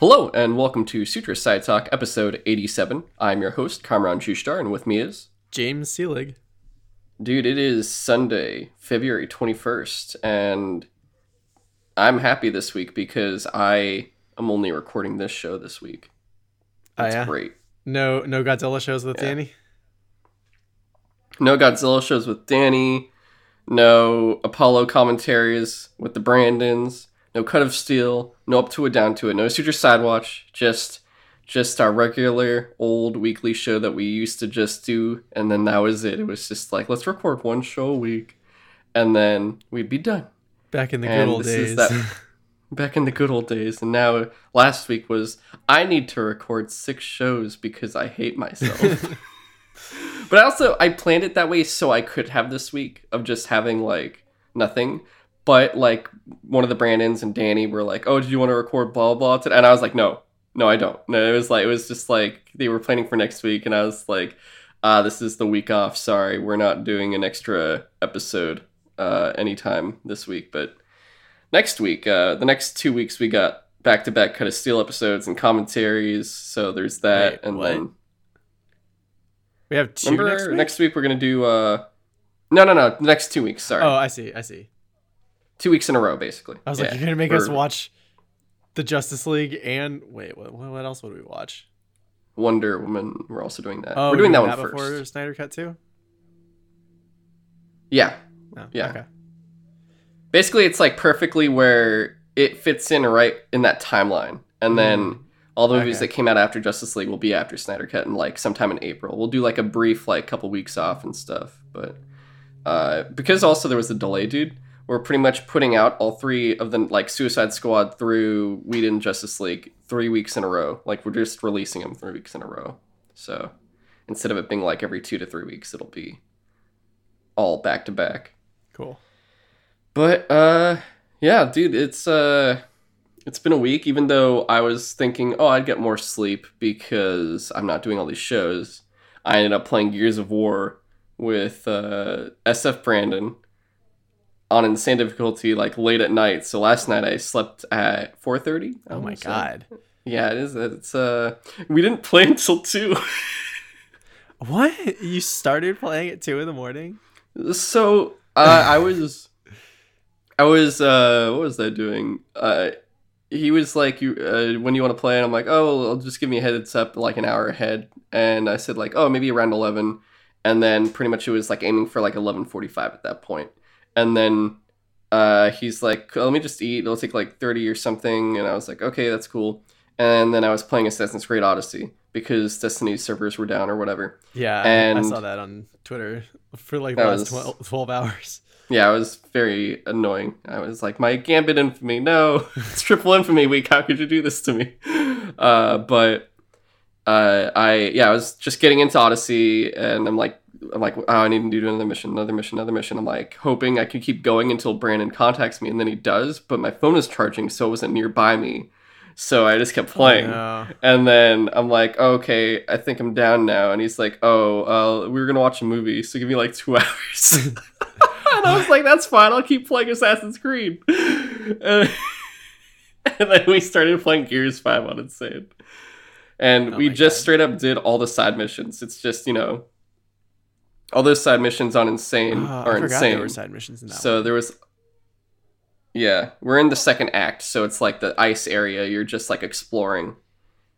Hello, and welcome to Sutro Side Talk, episode 87. I'm your host, Kamron Shushtar, and with me is. James Seelig. Dude, it is Sunday, February 21st, and I'm happy this week because I am only recording this show this week. Ah, oh, That's yeah? great. No, no Godzilla shows with Yeah. Danny. No Godzilla shows with Danny, no Apollo commentaries with the Brandons, no Cut of Steel, no Up to It, Down to It, no Sutro Sidewatch, just just our regular old weekly show that we used to just do, and then that was it. It was just like, let's record one show a week, and then we'd be done. Back in the good old days. that- Back in the good old days, and now last week was I need to record six shows because I hate myself. But I also I planned it that way so I could have this week of just having like nothing. But like one of the Brandons and Danny were like, "Oh, did you want to record blah blah?" Today? And I was like, "No, no, I don't." No, it was like it was just like they were planning for next week, and I was like, "Ah, this is the week off. Sorry, we're not doing an extra episode uh, anytime this week." But next week, uh, the next two weeks, we got back to back cut of steel episodes and commentaries. So there's that, Wait, and what? then we have two Remember next week. we're gonna do uh no no no next two weeks sorry Oh, I see. I see. Two weeks in a row basically I was like, you're gonna make us We're watch the Justice League and wait, what? What else would we watch? Wonder Woman we're also doing that Oh, we're doing that one before first Snyder Cut too. yeah No. Yeah. Okay. basically it's like perfectly where it fits in right in that timeline and then all the movies Mm. Okay. that came out after Justice League will be after Snyder Cut and like sometime in April we'll do like a brief like couple weeks off and stuff but uh because also there was a delay dude we're pretty much putting out all three of the like Suicide Squad through Whedon Justice League three weeks in a row. Like we're just releasing them three weeks in a row. So instead of it being like every two to three weeks, it'll be all back to back. Cool. But uh yeah, dude, it's uh it's been a week, even though I was thinking, oh, I'd get more sleep because I'm not doing all these shows. I ended up playing Gears of War with uh, SF Brandon on insane difficulty, like late at night. So last night I slept at 4:30. Oh my wanna god. Yeah, it is. It's uh, we didn't play until two. What? You started playing at two in the morning? so uh, I was, I was, uh, what was I doing? Uh, he was like, "You, uh, when you want to play?" And I'm like, "Oh, I'll just give me a heads up, like an hour ahead." And I said like, "Oh, maybe around 11." And then pretty much it was like aiming for like 11:45 at that point. And then uh, he's like, "Let me just eat. It'll take like 30 or something." And I was like, "Okay, that's cool." And then I was playing Assassin's Creed Odyssey because Destiny's servers were down or whatever. Yeah, I- I saw that on Twitter for like the last was- 12, 12 hours. Yeah, it was very annoying. I was like, my Gambit infamy, no, it's triple infamy week. How could you do this to me? Uh, but uh, I yeah, I was just getting into Odyssey, and I'm like, I'm like, oh, I need to do another mission, another mission, another mission. I'm like hoping I could keep going until Brandon contacts me, and then he does. But my phone is charging, so it wasn't nearby me. So I just kept playing. No. And then I'm like, okay, I think I'm down now. And he's like, oh, uh, we were gonna watch a movie, so give me like two hours. and I was like, that's fine. I'll keep playing Assassin's Creed. and, then we started playing Gears Five on Insane, and Oh we just God. straight up did all the side missions. It's just you know, all those side missions on Insane Oh, are I insane. there were side missions in that So there was Yeah, we're in the second act, so it's like the ice area, you're just like exploring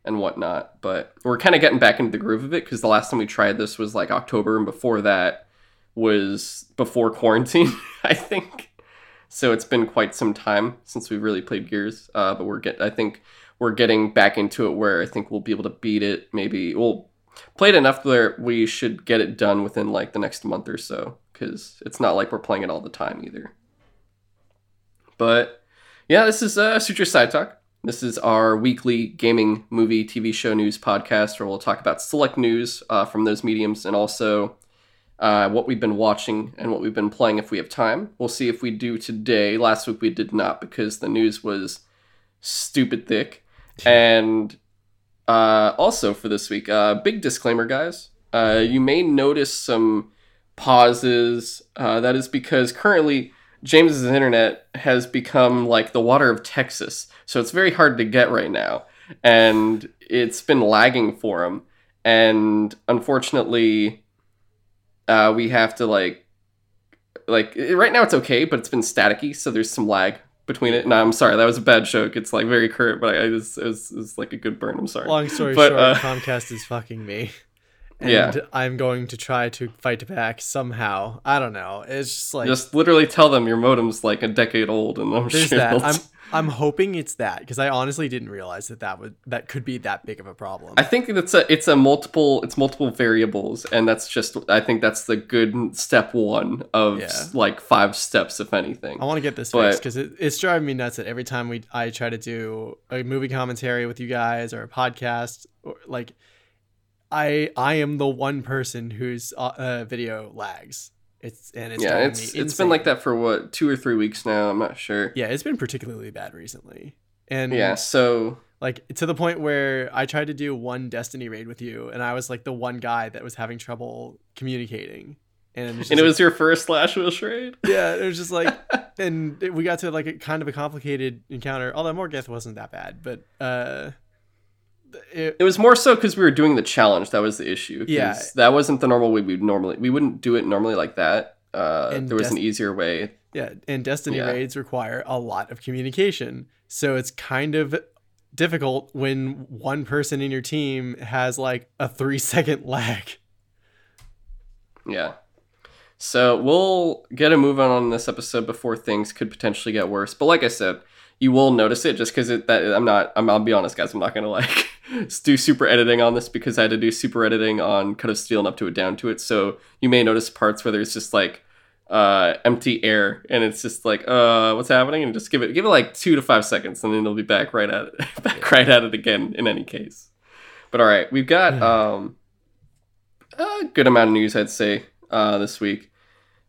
and whatnot. But we're kind of getting back into the groove of it because the last time we tried this was like October, and before that was before quarantine, I think. So it's been quite some time since we've really played Gears. Uh, but we're get I think we're getting back into it where I think we'll be able to beat it. Maybe we'll play it enough where we should get it done within like the next month or so because it's not like we're playing it all the time either. But yeah, this is uh, Sutro Side Talk. This is our weekly gaming, movie, TV show news podcast where we'll talk about select news uh, from those mediums and also uh, what we've been watching and what we've been playing if we have time. We'll see if we do today. Last week we did not because the news was stupid thick. And uh, also for this week, uh, big disclaimer, guys. Uh, you may notice some pauses. Uh, that is because currently James's internet has become like the water of Texas, so it's very hard to get right now. and it's been lagging for him. And unfortunately, uh, we have to like like right now it's okay, but it's been staticky, so there's some lag between it. And I'm sorry, that was a bad joke. It's like very current, but I, I was, it was, it was like a good burn. I'm sorry. Long story But, short, uh, Comcast is fucking me. And Yeah. I'm going to try to fight back somehow. I don't know. It's just like Just literally tell them your modem's like a decade old, and I'm there's sure that. I'm I'm hoping it's that because I honestly didn't realize that that would that could be that big of a problem. I think it's a it's a multiple it's multiple variables, and that's just I think that's the good step one of Yeah. like five steps, if anything. I want to get this But- fixed because it, it's driving me nuts that every time we I try to do a movie commentary with you guys or a podcast, or like I I am the one person whose uh, uh, video lags. It's and it's yeah, it's it's been like that for what two or three weeks now. I'm not sure. Yeah, it's been particularly bad recently, and Yeah, so like to the point where I tried to do one Destiny raid with you, and I was like the one guy that was having trouble communicating, and it was, and it like- was your first Last Wish raid. yeah, it was just like, and we got to like a kind of a complicated encounter. Although Morgeth wasn't that bad, but uh, it, It was more so because we were doing the challenge. That was the issue. Yeah. that wasn't the normal way we'd normally. We wouldn't do it normally like that. Uh, there was an easier way. yeah, and Destiny Yeah. raids require a lot of communication, so it's kind of difficult when one person in your team has like a three second lag. Yeah. So we'll get a move on on this episode before things could potentially get worse. But like I said, you will notice it just because that I'm not. I'm, I'll be honest, guys. I'm not gonna like do super editing on this because I had to do super editing on Cut of Steel and up to it down to it. So you may notice parts where there's just like uh empty air and it's just like uh what's happening? And just give it give it like two to five seconds and then it'll be back right at it back right at it again in any case. But all right we've got um a good amount of news i'd say uh this week.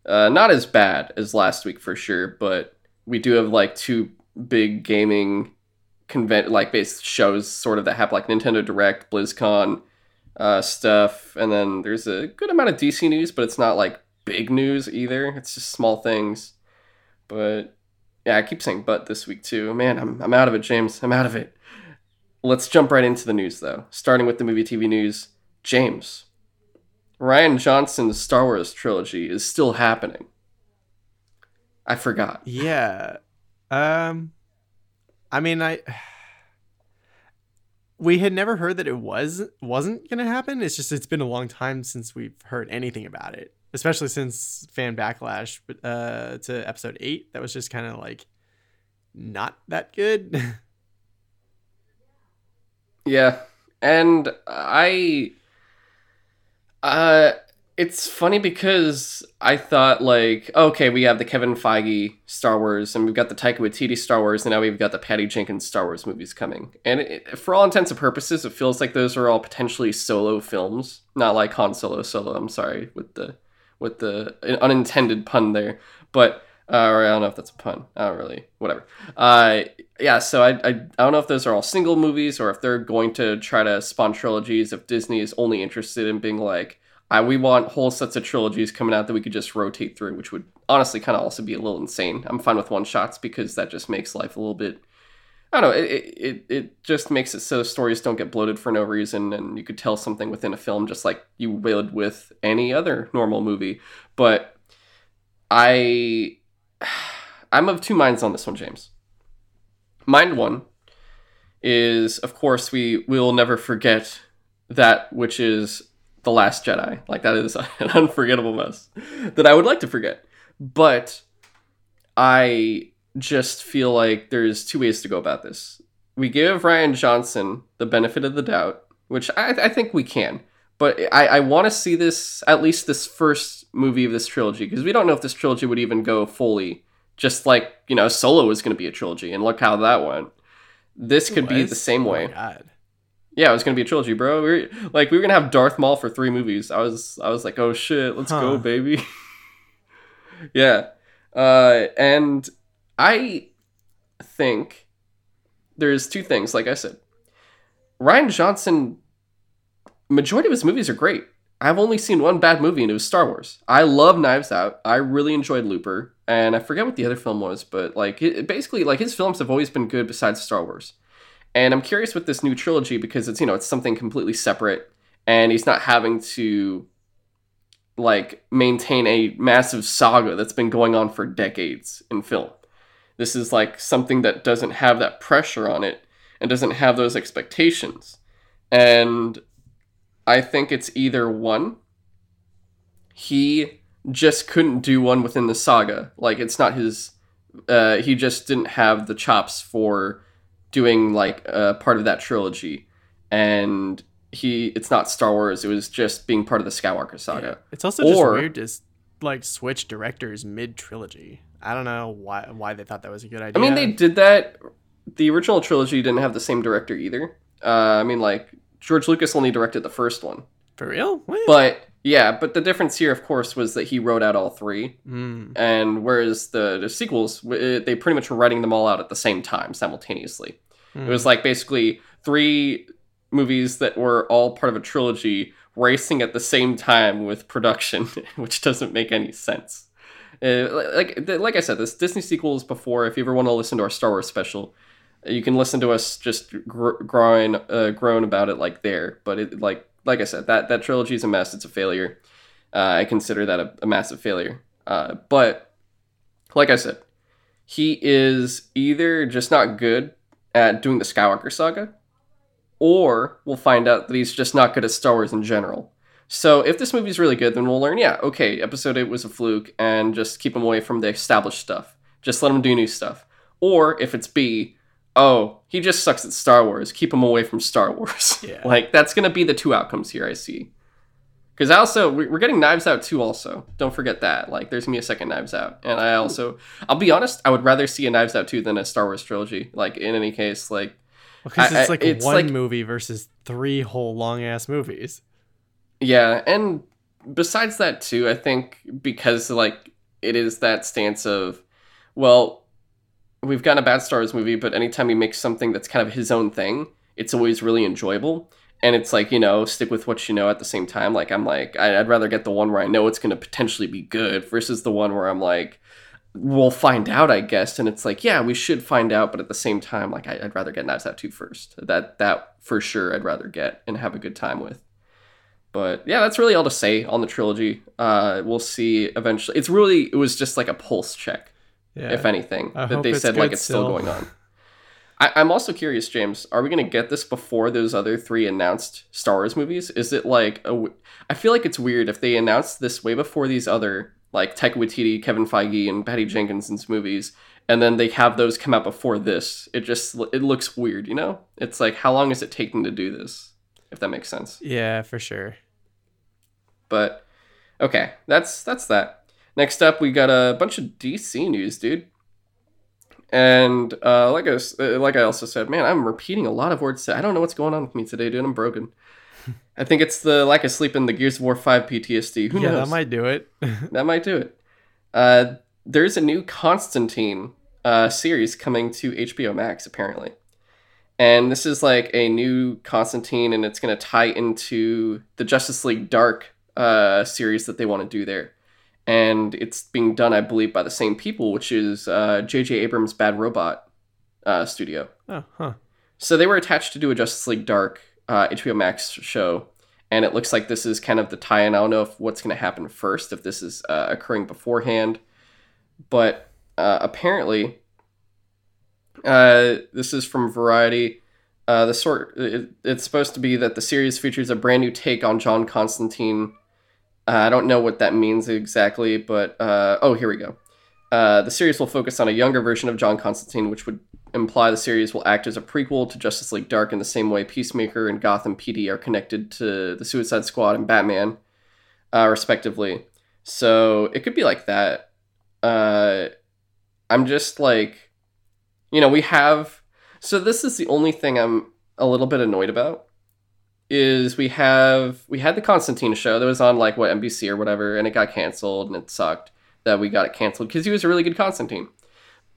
Uh not as bad as last week for sure but we do have like two big gaming convent like based shows sort of that have like nintendo direct blizzcon uh stuff and then there's a good amount of dc news but it's not like big news either. It's just small things. But yeah i keep saying but this week too. Man i'm, I'm out of it james. I'm out of it. Let's jump right into the news though. Starting with the movie tv news james. Rian johnson's star wars trilogy is still happening. I forgot. Yeah. Um I mean I we had never heard that it was wasn't going to happen. It's just it's been a long time since we've heard anything about it, especially since fan backlash uh to episode 8 that was just kind of like not that good. Yeah, and I, uh, it's funny because I thought like, okay, we have the Kevin Feige Star Wars, and we've got the Taika Waititi Star Wars, and now we've got the Patty Jenkins Star Wars movies coming. And it, for all intents and purposes, it feels like those are all potentially solo films, not like Han Solo solo. I'm sorry with the with the unintended pun there, but. Uh, I don't know if that's a pun. I don't really. Whatever. Uh, yeah. So I, I I don't know if those are all single movies or if they're going to try to spawn trilogies. If Disney is only interested in being like, I we want whole sets of trilogies coming out that we could just rotate through, which would honestly kind of also be a little insane. I'm fine with one shots because that just makes life a little bit. I don't know. It, it, it, just makes it so stories don't get bloated for no reason, and you could tell something within a film just like you would with any other normal movie. But I I'm of two minds on this one, James. Mind one is, of course, we will never forget that which is the Last Jedi. Like that is an unforgettable mess that I would like to forget. But I just feel like there's two ways to go about this. We give Rian Johnson the benefit of the doubt, which I, I think we can. But I, I want to see this, at least this first movie of this trilogy, because we don't know if this trilogy would even go fully just like you know solo was going to be a trilogy and look how that went this could be the same Oh way God. Yeah it was going to be a trilogy bro we were, like we were going to have darth maul for three movies i was i was like oh shit let's Huh. go baby yeah uh and i think there's two things like i said rian johnson majority of his movies are great I've only seen one bad movie, and it was Star Wars. I love Knives Out. I really enjoyed Looper, and I forget what the other film was, but like it basically, like his films have always been good besides Star Wars. And I'm curious with this new trilogy because it's you know it's something completely separate, and he's not having to like maintain a massive saga that's been going on for decades in film. This is like something that doesn't have that pressure on it and doesn't have those expectations. And I think it's either one, he just couldn't do one within the saga. Like it's not his uh he just didn't have the chops for doing like a part of that trilogy. And he it's not Star Wars, it was just being part of the Skywalker saga. It's also just weird to like switch directors mid trilogy. I don't know why why they thought that was a good idea. I mean, they did that. The original trilogy didn't have the same director either. Uh, I mean, like George Lucas only directed the first one, for real. What? but yeah, but the difference here, of course, was that he wrote out all three, Mm. and whereas the the sequels, they pretty much were writing them all out at the same time, simultaneously. It was like basically three movies that were all part of a trilogy racing at the same time with production, which doesn't make any sense. Uh, like like I said, this Disney sequels before. If you ever want to listen to our Star Wars special, you can listen to us just gr- growing uh, groan about it like there. But it like like I said, that that trilogy is a mess. It's a failure. Uh, I consider that a, a massive failure. Uh, but like I said, he is either just not good at doing the Skywalker saga, or we'll find out that he's just not good at Star Wars in general. So if this movie's really good, then we'll learn, yeah, okay, episode 8 was a fluke, and just keep him away from the established stuff. Just let him do new stuff. Or if it's B, oh, he just sucks at Star Wars, keep him away from Star Wars. Yeah. like, that's gonna be the two outcomes here, I see. Because I also, we- we're getting Knives Out too, also. Don't forget that. Like, there's gonna be a second Knives Out. And I also, I'll be honest, I would rather see a Knives Out 2 than a Star Wars trilogy. Like, in any case, like, because I- it's I- like it's one like- movie versus three whole long ass movies. Yeah, and besides that too, I think because like it is that stance of, well, we've got a bad Star Wars movie, but anytime he makes something that's kind of his own thing, it's always really enjoyable. And it's like you know, stick with what you know. At the same time, like I'm like I'd rather get the one where I know it's going to potentially be good versus the one where I'm like, we'll find out, I guess. And it's like, yeah, we should find out, but at the same time, like I'd rather get Knives Out two first. That that for sure, I'd rather get and have a good time with. But yeah, that's really all to say on the trilogy. Uh, we'll see eventually. It's really it was just like a pulse check, Yeah. if anything, I that they said like it's still still. going on. I, I'm also curious, James. Are we gonna get this before those other three announced Star Wars movies? Is it like a? I feel like it's weird if they announced this way before these other like Taika Waititi, Kevin Feige, and Patty Jenkinson's movies, and then they have those come out before this. It just it looks weird, you know. It's like how long is it taking to do this? If that makes sense. yeah, for sure. But okay, that's that's that. Next up, we got a bunch of DC news, dude. And uh, like I uh, like I also said, man, I'm repeating a lot of words. I don't know what's going on with me today, dude. I'm broken. I think it's the lack of sleep and the Gears of War Five PTSD. Who yeah, knows? that might do it. that might do it. Uh, there's a new Constantine uh, series coming to HBO Max, apparently. And this is like a new Constantine, and it's going to tie into the Justice League Dark uh, series that they want to do there. And it's being done, I believe, by the same people, which is uh, J.J. Abrams' Bad Robot uh, studio. oh, huh. So they were attached to do a Justice League Dark uh, HBO Max show, and it looks like this is kind of the tie-in. I don't know if what's going to happen first, if this is uh, occurring beforehand, but uh, apparently, uh, this is from Variety. Uh, the sort it, it's supposed to be that the series features a brand new take on John Constantine. Uh, I don't know what that means exactly, but uh, oh, here we go. Uh, the series will focus on a younger version of John Constantine, which would imply the series will act as a prequel to Justice League Dark in the same way Peacemaker and Gotham PD are connected to the Suicide Squad and Batman, uh, respectively. So it could be like that. Uh, I'm just like, you know, we have. So this is the only thing I'm a little bit annoyed about. Is we have we had the Constantine show that was on like what NBC or whatever, and it got canceled and it sucked that we got it canceled because he was a really good Constantine,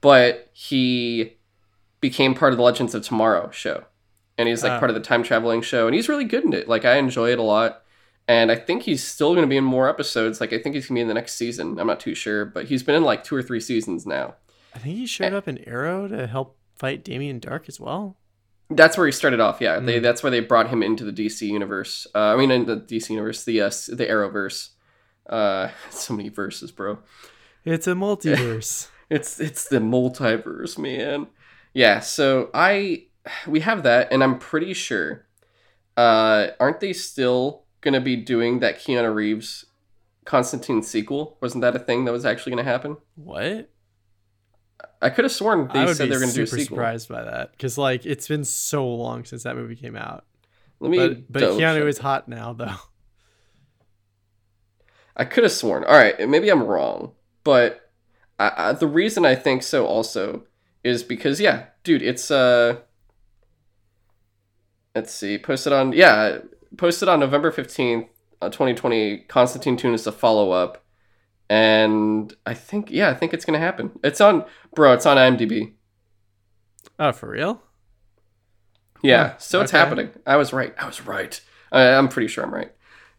but he became part of the Legends of Tomorrow show, and he's like Ah. part of the time traveling show, and he's really good in it. Like I enjoy it a lot, and I think he's still going to be in more episodes. Like I think he's going to be in the next season. I'm not too sure, but he's been in like two or three seasons now. I think he showed up in Arrow to help fight Damien Darhk as well. That's where he started off. Yeah, they Mm. that's where they brought him into the DC universe. Uh, I mean, in the DC universe, the uh, the Arrowverse. Uh, so many verses, bro. It's a multiverse. It's it's the multiverse, man. Yeah, so I we have that, and I'm pretty sure. Uh, aren't they still gonna be doing that Keanu Reeves Constantine sequel? Wasn't that a thing that was actually gonna happen? what? I could have sworn they said they were gonna do a sequel. surprised by that because like it's been so long since that movie came out. Let me. But but Keanu check. is hot now though. I could have sworn. All right, maybe I'm wrong, but I, I, the reason I think so also is because yeah, dude, it's uh, let's see, posted on yeah, posted on November fifteenth, uh, twenty twenty. Constantine Tune is the follow up, and I think yeah, I think it's gonna happen. It's on, bro. It's on IMDb. Oh, for real? Yeah, so it's happening. I was right. I was right. I'm pretty sure I'm right.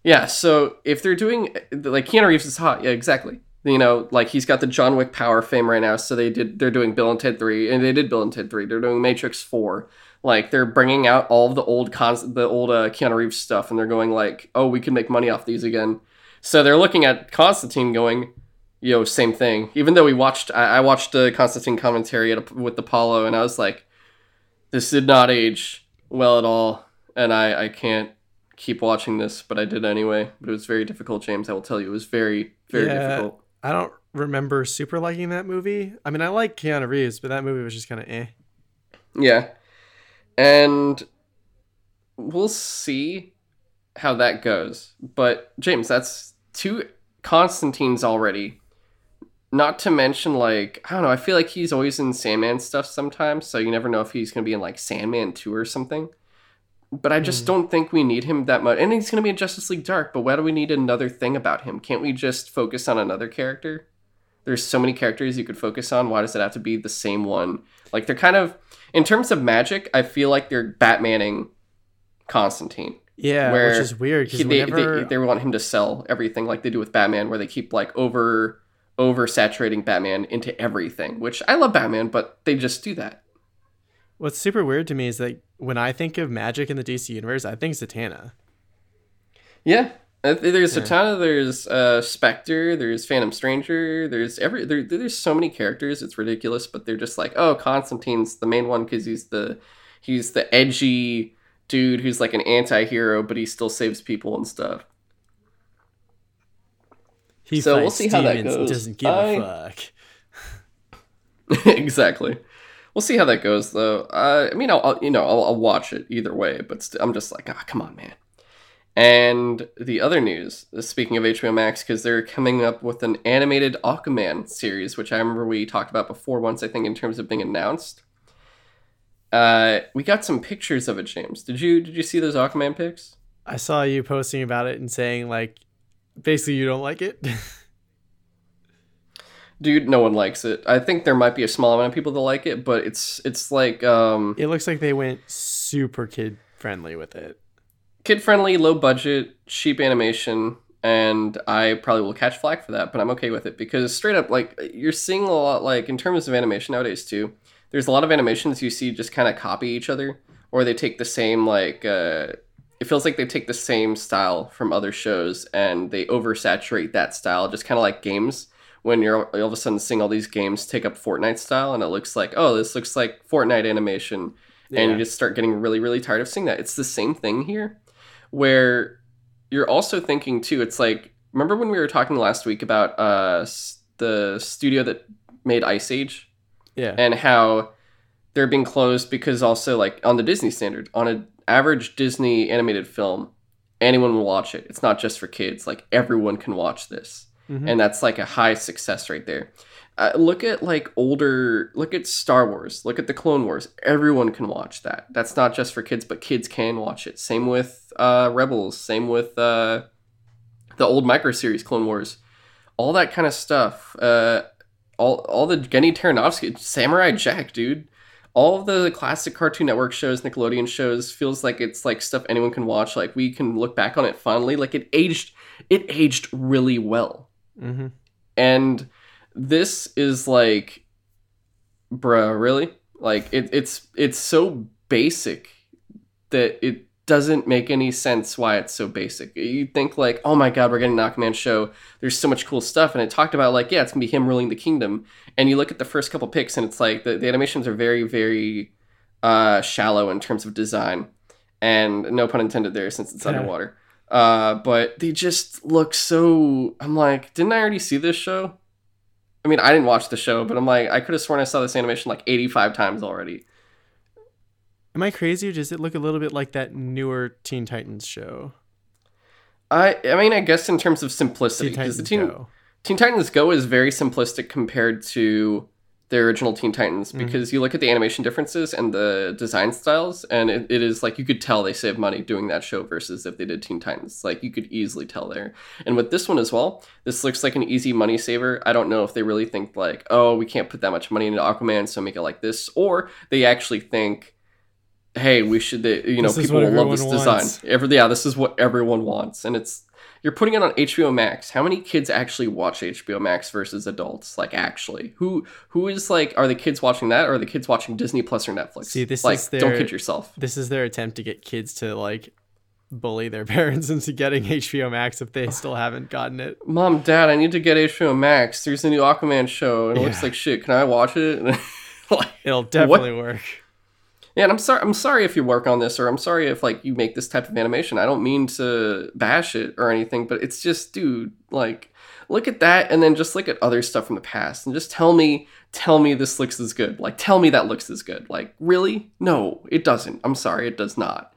Yeah, so if they're doing like Keanu Reeves is hot, yeah, exactly. You know, like he's got the John Wick power fame right now, so they did. They're doing Bill and Ted Three, and they did Bill and Ted Three. They're doing Matrix Four. Like they're bringing out all of the old cons, the old uh, Keanu Reeves stuff, and they're going like, oh, we can make money off these again. So they're looking at Constantine, going, yo, same thing. Even though we watched, I, I watched the Constantine commentary at, with Apollo, and I was like, this did not age well at all, and I I can't keep watching this, but I did anyway. But it was very difficult, James. I will tell you, it was very very Yeah. difficult. I don't remember super liking that movie. I mean, I like Keanu Reeves, but that movie was just kind of eh. Yeah, and we'll see how that goes. But James, that's two Constantines already. Not to mention, like I don't know. I feel like he's always in Sandman stuff sometimes, so you never know if he's gonna be in like Sandman two or something. But I just Hmm. don't think we need him that much. And he's gonna be in Justice League Dark. But why do we need another thing about him? Can't we just focus on another character? There's so many characters you could focus on. Why does it have to be the same one? Like they're kind of, in terms of magic, I feel like they're Batmaning Constantine. Yeah, Where which is weird because they, whenever they, they want him to sell everything like they do with Batman, where they keep like over over saturating Batman into everything. Which I love Batman, but they just do that. what's super weird to me is that when I think of magic in the DC universe, I think Zatanna. Yeah. There's Yeah. Zatanna, there's uh, Spectre, there's Phantom Stranger, there's every there, there's so many characters, it's ridiculous, but they're just like, oh, Constantine's the main one because he's the he's the edgy dude who's like an anti-hero, but he still saves people and stuff. He So we'll see how that goes. doesn't give I- a fuck. exactly. We'll see how that goes, though. Uh, I mean, I'll, I'll you know I'll, I'll watch it either way, but st- I'm just like, ah, come on, man. And the other news, speaking of HBO Max, because they're coming up with an animated Aquaman series, which I remember we talked about before once, I think, in terms of being announced. Uh, we got some pictures of it, James. Did you did you see those Aquaman pics? I saw you posting about it and saying like, basically you don't like it. Dude, no one likes it. I think there might be a small amount of people that like it, but it's it's like um it looks like they went super kid friendly with it. kid friendly, low budget, cheap animation, and I probably will catch flack for that, but I'm okay with it because straight up, like you're seeing a lot, like in terms of animation nowadays too. There's a lot of animations you see just kind of copy each other, or they take the same like. Uh, it feels like they take the same style from other shows and they oversaturate that style, just kind of like games. When you're all of a sudden seeing all these games take up Fortnite style, and it looks like, oh, this looks like Fortnite animation, and you just start getting really, really tired of seeing that. It's the same thing here where you're also thinking too it's like remember when we were talking last week about uh the studio that made ice age Yeah. and how they're being closed because also like on the disney standard on an average disney animated film anyone will watch it. It's not just for kids. Like everyone can watch this. Mhm. and that's like a high success right there. Uh, look at like older look at star wars look at the clone wars. Everyone can watch that. That's not just for kids but kids can watch it. Same with uh, rebels same with uh, the old micro series clone wars. All that kind of stuff uh, all, all the Genndy Tartakovsky, Samurai Jack, dude. All of the classic Cartoon Network shows, Nickelodeon shows, feels like it's like stuff anyone can watch. Like we can look back on it fondly. Like it aged, it aged really well. hmm And this is like, bruh, really? Like it, it's it's so basic that it doesn't make any sense why it's so basic. You think like, oh my god, we're getting an Aquaman show. There's so much cool stuff, and it talked about like, yeah, it's gonna be him ruling the kingdom. And you look at the first couple pics, and it's like the, the animations are very, very uh, shallow in terms of design, and no pun intended there since it's Yeah. underwater. Uh, but they just look so. I'm like, didn't I already see this show? I mean, I didn't watch the show, but I'm like, I could have sworn I saw this animation like 85 times already. Am I crazy or does it look a little bit like that newer Teen Titans show? I I mean, I guess in terms of simplicity, Teen because Titans the Teen, Go. Teen Titans Go is very simplistic compared to the original Teen Titans Mhm. because you look at the animation differences and the design styles, and it, it is like you could tell they saved money doing that show versus if they did Teen Titans. Like you could easily tell there. And with this one as well, this looks like an easy money saver. I don't know if they really think like, oh, we can't put that much money into Aquaman, so make it like this, or they actually think. Hey, we should. You know, This people will love this design. wants. Every, yeah, this is what everyone wants, and it's you're putting it on HBO Max. How many kids actually watch HBO Max versus adults? Like actually, who who is like? Are the kids watching that, or are the kids watching Disney Plus or Netflix? See, this like, is don't their- kid yourself. This is their attempt to get kids to like bully their parents into getting HBO Max if they still haven't gotten it. Mom, Dad, I need to get HBO Max. There's a new Aquaman show, and it looks like shit. Can I watch it? like, It'll definitely work. Yeah, and I'm sorry. I'm sorry if you work on this, or I'm sorry if like you make this type of animation. I don't mean to bash it or anything, but it's just, dude, like, look at that, and then just look at other stuff from the past, and just tell me, tell me this looks as good. Like, tell me that looks as good. Like, really? No, it doesn't. I'm sorry, it does not.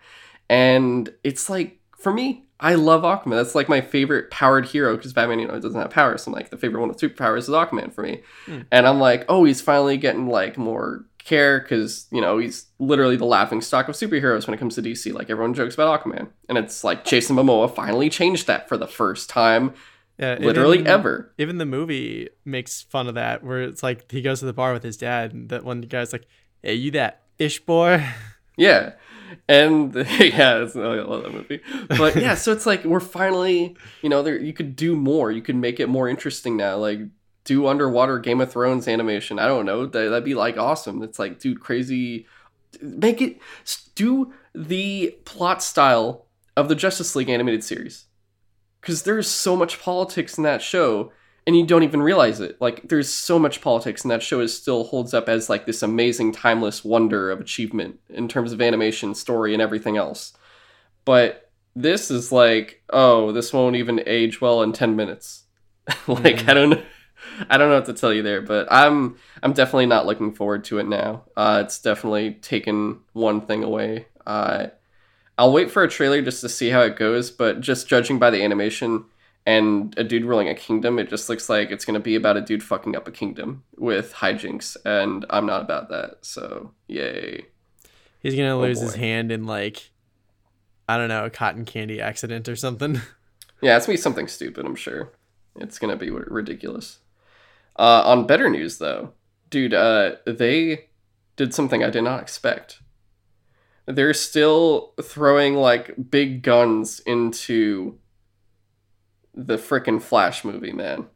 And it's like for me, I love Aquaman. That's like my favorite powered hero because Batman, you know, doesn't have powers. So I'm like the favorite one with superpowers is Aquaman for me. Hmm. And I'm like, oh, he's finally getting like more care because you know he's literally the laughing stock of superheroes when it comes to DC. Like everyone jokes about Aquaman, and it's like Jason Momoa finally changed that for the first time, Yeah, literally even, ever. Even the movie makes fun of that, where it's like he goes to the bar with his dad, and that one guy's like, "Hey, you that fish boy?" Yeah. And yeah, it's, oh, I love that movie. But yeah, so it's like we're finally, you know, there you could do more. You could make it more interesting now. Like do underwater Game of Thrones animation. I don't know. That, that'd be like awesome. It's like, dude, crazy. Make it do the plot style of the Justice League animated series. Because there's so much politics in that show, and you don't even realize it. Like, there's so much politics, and that show is still holds up as like this amazing, timeless wonder of achievement in terms of animation, story, and everything else. But this is like, oh, this won't even age well in ten minutes. like, Mhm. I don't know. I don't know what to tell you there, but I'm I'm definitely not looking forward to it now. Uh, it's definitely taken one thing away. Uh, I'll wait for a trailer just to see how it goes, but just judging by the animation and a dude ruling a kingdom, it just looks like it's gonna be about a dude fucking up a kingdom with hijinks, and I'm not about that. So yay. He's gonna Oh, lose his hand in like, I don't know, a cotton candy accident or something. Yeah, it's gonna be something stupid. I'm sure it's gonna be ridiculous. Uh, on better news, though, dude, uh, they did something I did not expect. They're still throwing like big guns into the frickin' Flash movie, man.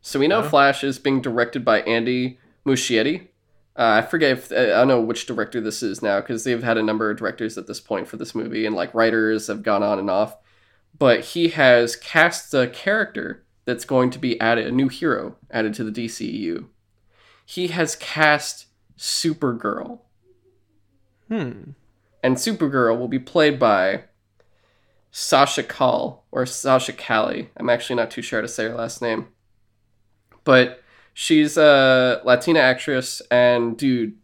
So we know Yeah. Flash is being directed by Andy Muschietti. Uh, I forget if I don't know which director this is now because they've had a number of directors at this point for this movie, and like writers have gone on and off but he has cast a character that's going to be added, a new hero added to the DCEU. He has cast Supergirl, Hmm. and Supergirl will be played by Sasha Call or Sasha Callie. I'm actually not too sure how to say her last name, but she's a Latina actress, and dude,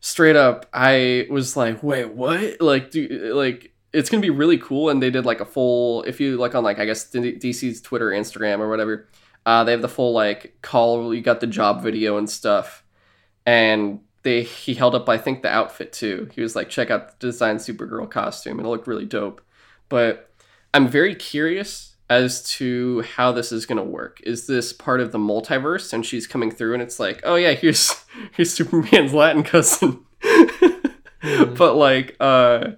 straight up, I was like, wait, what? Like, dude, like it's gonna be really cool. And they did like a full, if you like on like I guess DC's Twitter, Instagram, or whatever. Uh, they have the full like call. You got the job video and stuff, and they he held up I think the outfit too. He was like, check out the design Supergirl costume, and it looked really dope. But I'm very curious as to how this is gonna work. Is this part of the multiverse, and she's coming through, and it's like, oh yeah, here's here's Superman's Latin cousin. But like, uh,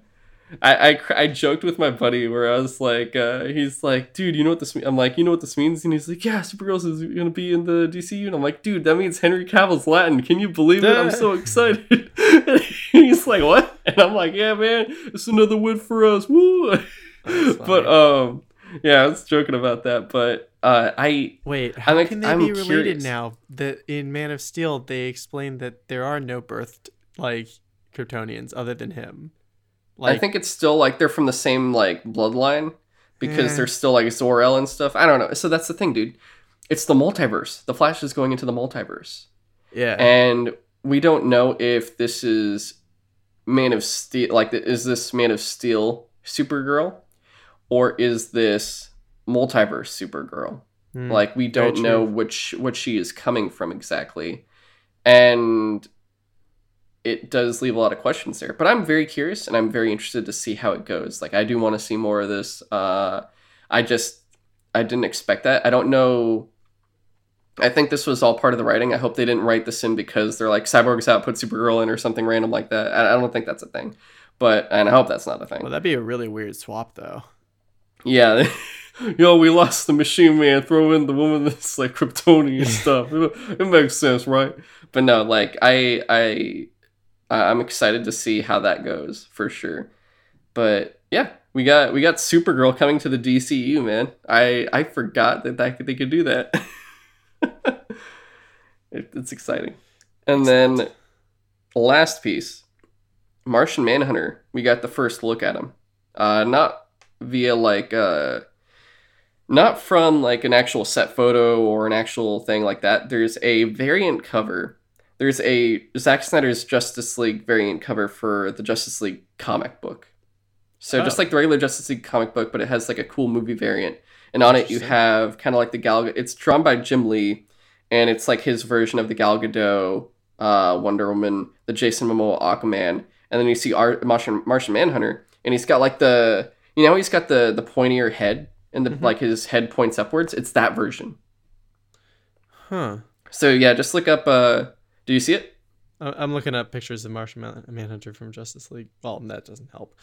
I, I I joked with my buddy where I was like, uh, he's like, dude, you know what this means? I'm like, you know what this means? And he's like, yeah, Supergirl is gonna be in the DCU. And I'm like, dude, that means Henry Cavill's Latin. Can you believe it? I'm so excited. And he's like, what? and I'm like, yeah, man, it's another win for us. Woo! But um, yeah, I was joking about that. But uh, I Wait, how I'm- can they I'm be related curious. now? That in Man of Steel they explained that there are no birthed like Kryptonians other than him. I think it's still like they're from the same like bloodline because Eh. they're still like Zor-El and stuff. I don't know. So that's the thing, dude. It's the multiverse. The Flash is going into the multiverse. yeah. and we don't know if this is Man of Steel. Like, is this Man of Steel Supergirl, or is this multiverse Supergirl? Hmm. Like, we don't know which what she is coming from exactly, and it does leave a lot of questions there. But I'm very curious, and I'm very interested to see how it goes. Like, I do want to see more of this. Uh, I just I didn't expect that. I don't know. I think this was all part of the writing. I hope they didn't write this in because they're like Cyborg's out, put Supergirl in, or something random like that. I, I don't think that's a thing, but and I hope that's not a thing. well, that'd be a really weird swap though. Yeah, yo, we lost the Machine Man. Throw in the woman that's like Kryptonian stuff. It, makes sense, right? But no, like I, I- I'm excited to see how that goes for sure. But yeah, we got we got Supergirl coming to the DCU, man. I I forgot that that could, they could do that. it, it's exciting. And then last piece, Martian Manhunter. We got the first look at him. Uh, not via like uh not from like an actual set photo or an actual thing like that. There's a variant cover. There's a Zack Snyder's Justice League variant cover for the Justice League comic book. So just Oh. like the regular Justice League comic book, but it has like a cool movie variant. And on it you have kind of like the Gal. It's drawn by Jim Lee, and it's like his version of the Gal Gadot, uh, Wonder Woman, the Jason Momoa Aquaman, and then you see Ar- Martian Martian Manhunter, and he's got like the you know he's got the the pointier head and the Mhm. like his head points upwards. It's that version. Huh. So yeah, just look up. uh Do you see it? I- I'm looking up pictures of Martian Manhunter from Justice League. Well, that doesn't help.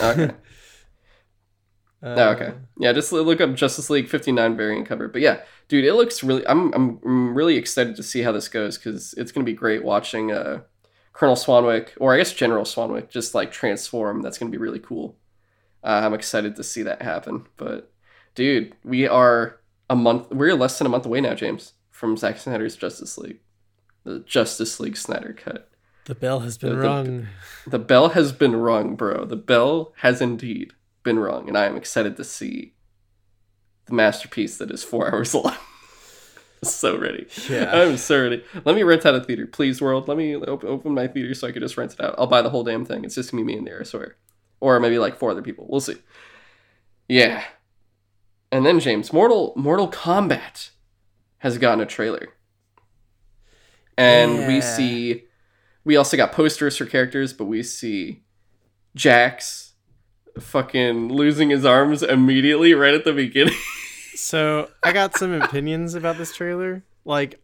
Okay. Uh, Oh, okay. Yeah, just look up Justice League 59 variant cover. But yeah, dude, it looks really I'm I'm, really excited to see how this goes cuz it's going to be great watching uh Colonel Swanwick or I guess General Swanwick just like transform. That's going to be really cool. Uh, I'm excited to see that happen. But dude, we are a month we're less than a month away now, James, from Zack Snyder's Justice League. The Justice League Snyder cut. The bell has been The- the- rung. The bell has been rung, bro. The bell has indeed been rung, and I am excited to see the masterpiece that is four hours long. so ready. Yeah. I'm so ready. Let me rent out a theater, please, world. Let me op- open my theater so I can just rent it out. I'll buy the whole damn thing. It's just gonna be me in there, I swear. Or maybe like four other people. We'll see. Yeah. And then James, Mortal Mortal Kombat has gotten a trailer. And we see we also got posters for characters, but we see Jax fucking losing his arms immediately right at the beginning. So I got some opinions about this trailer. Like,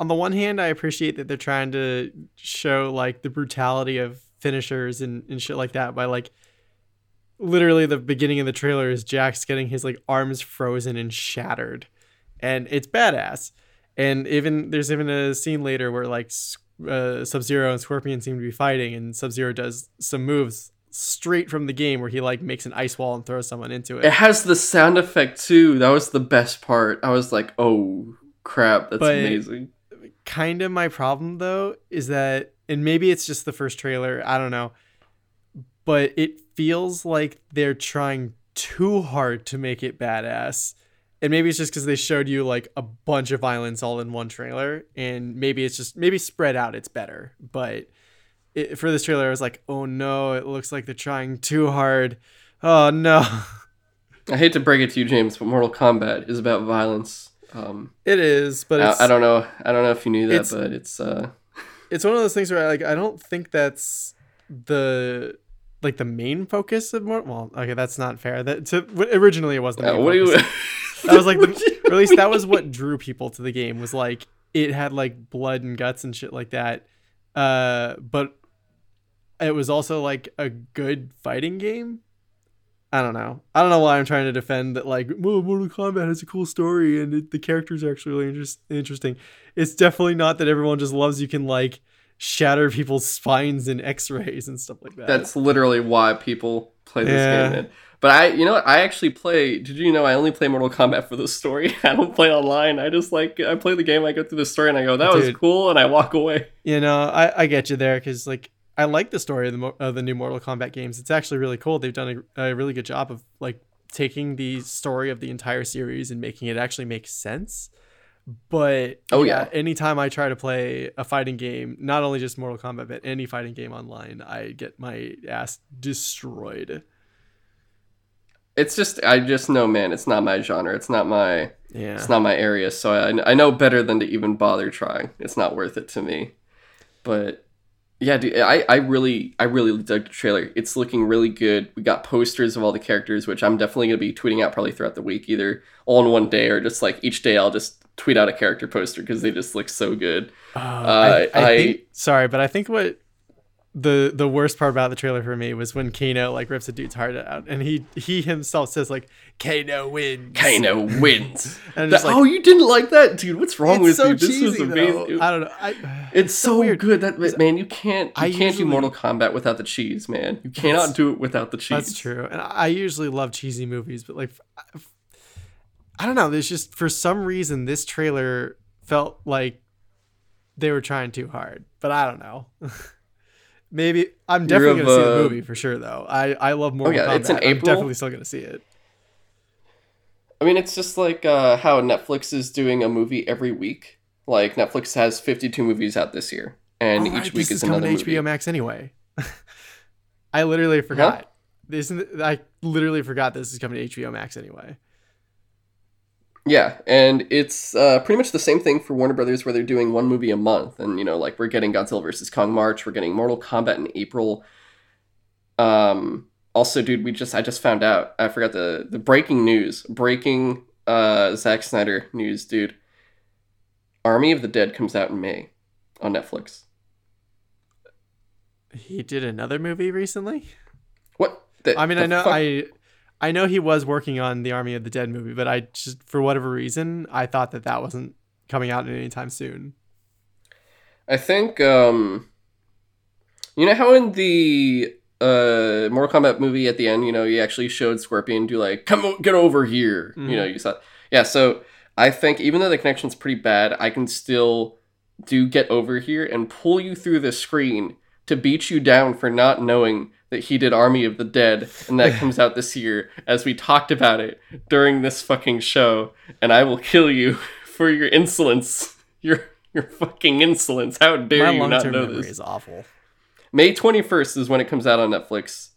on the one hand, I appreciate that they're trying to show like the brutality of finishers and, and shit like that by like literally the beginning of the trailer is Jax getting his like arms frozen and shattered, and it's badass. And even there's even a scene later where like uh, Sub Zero and Scorpion seem to be fighting, and Sub Zero does some moves straight from the game where he like makes an ice wall and throws someone into it. It has the sound effect too. That was the best part. I was like, "Oh crap, that's But- amazing." kind of my problem though is that and maybe it's just the first trailer i don't know but it feels like they're trying too hard to make it badass and maybe it's just because they showed you like a bunch of violence all in one trailer and maybe it's just maybe spread out it's better but it, for this trailer i was like oh no it looks like they're trying too hard oh no I hate to break it to you, James, but Mortal Kombat is about violence. Um, it is but it's I, I don't know. I don't know if you knew that, it's- but it's uh, it's one of those things where like I don't think that's the like the main focus of more. Well, okay, that's not fair. That to, originally it was the uh, main what do you? That was like the- What do you or at least that was what drew people to the game was like it had like blood and guts and shit like that. Uh, but it was also like a good fighting game. I don't know. I don't know why I'm trying to defend that. Like, well, Mortal Kombat has a cool story and it, the characters are actually really interest, interesting. It's definitely not that everyone just loves you can like shatter people's spines in X-rays and stuff like that. That's literally why people play this Yeah. game. Man. But I, you know what? I actually play. Did you know I only play Mortal Kombat for the story? I don't play online. I just like I play the game. I go through the story and I go, "That was cool," and I walk away. you know, I, I get you there because like I like the story of the of the new Mortal Kombat games. It's actually really cool. They've done a, a really good job of like taking the story of the entire series and making it actually make sense. But Oh, yeah. anytime I try to play a fighting game, not only just Mortal Kombat, but any fighting game online, I get my ass destroyed. It's just I just know, man. It's not my genre. It's not my Yeah. it's not my area. So I I know better than to even bother trying. It's not worth it to me. But yeah, dude, I I really I really dug the trailer. It's looking really good. We got posters of all the characters, which I'm definitely gonna be tweeting out probably throughout the week, either all in one day or just like each day I'll just tweet out a character poster because they just look so good. Uh, Uh, I, I, I- think sorry, but I think what the the worst part about the trailer for me was when Kano like rips a dude's heart out and he he himself says like Kano wins. Kano wins. And That- like, oh, you didn't like that, dude? What's wrong it's with so you? This cheesy was amazing. though. I don't know. I, It's so, weird. good that man, you can't you I can't usually- do Mortal Kombat without the cheese, man. You cannot do it without the cheese. That's true. And I usually love cheesy movies, but like, I don't know. There's just for some reason this trailer felt like they were trying too hard, but I don't know. Maybe I'm You're definitely gonna see the uh, movie for sure, though. I I love Mortal yeah, Kombat. it's in I'm April? definitely still gonna see it. I mean, it's just like uh, how Netflix is doing a movie every week. Like Netflix has 52 movies out this year, and Oh, right, each week is, is coming another to movie. HBO Max anyway. I literally forgot. This I literally forgot this is coming to HBO Max anyway. Yeah, and it's uh, pretty much the same thing for Warner Brothers, where they're doing one movie a month, and you know, like we're getting Godzilla vs Kong March, we're getting Mortal Kombat in April. Um, also, dude, we just I just found out I forgot the the breaking news, breaking uh Zack Snyder news, dude. Army of the Dead comes out in May on Netflix. He did another movie recently. What? The- I mean, I know fuck? I I know he was working on the Army of the Dead movie, but I just for whatever reason I thought that that wasn't coming out anytime soon. I think um you know how in the uh Mortal Kombat movie at the end, you know, he actually showed Scorpion do like come o- get over here. Mhm. You know, you saw Yeah, so I think even though the connection's pretty bad, I can still do get over here and pull you through the screen to beat you down for not knowing that he did Army of the Dead and that comes out this year as we talked about it during this fucking show and I will kill you for your insolence. Your your fucking insolence. How dare My you not know memory this? is awful. May 21st is when it comes out on Netflix.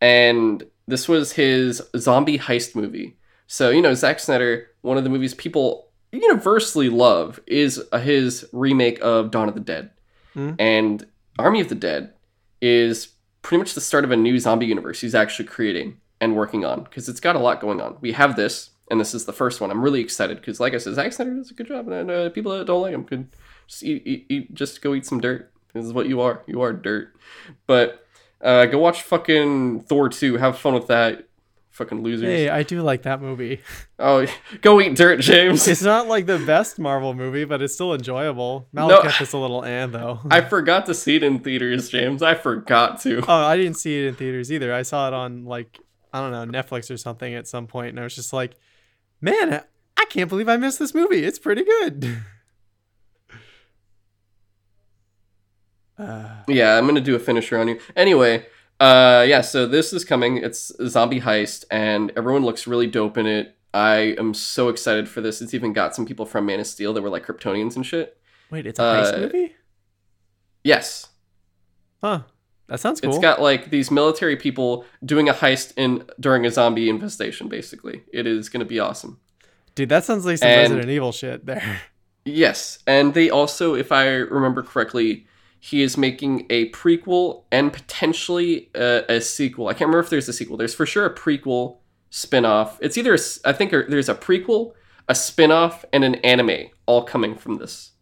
And this was his zombie heist movie. So, you know, Zack Snyder, one of the movies people universally love is uh, his remake of Dawn of the Dead. Mhm. And Army of the Dead is pretty much the start of a new zombie universe he's actually creating and working on because it's got a lot going on. We have this, and this is the first one. I'm really excited because, like I said, Zack Snyder does a good job, and uh, people that don't like him could just eat, eat, eat, just go eat some dirt. This is what you are. You are dirt. But uh, go watch fucking Thor 2. Have fun with that. Fucking losers. Hey, I do like that movie. Oh, go eat dirt, James. It's not like the best Marvel movie, but it's still enjoyable. No. Malekith is a little and though. I forgot to see it in theaters, James. I forgot to. oh, I didn't see it in theaters either. I saw it on like I don't know Netflix or something at some point, and I was just like, man, I- I can't believe I missed this movie. It's pretty good. Uh, Yeah, I'm gonna do a finisher on you. Anyway, uh, yeah. So this is coming. It's a zombie heist, and everyone looks really dope in it. I am so excited for this. It's even got some people from Man of Steel that were like Kryptonians and shit. wait, it's a heist Uh, movie? Yes, Huh. That sounds cool. it's got like these military people doing a heist in during a zombie infestation. Basically, it is gonna be awesome. Dude, that sounds like some And- Resident Evil shit there. Yes, and they also, if I remember correctly, he is making a prequel and potentially a, a sequel. I can't remember if there's a sequel. There's for sure a prequel spin-off. It's either a I think there's a prequel, a spin-off, and an anime all coming from this.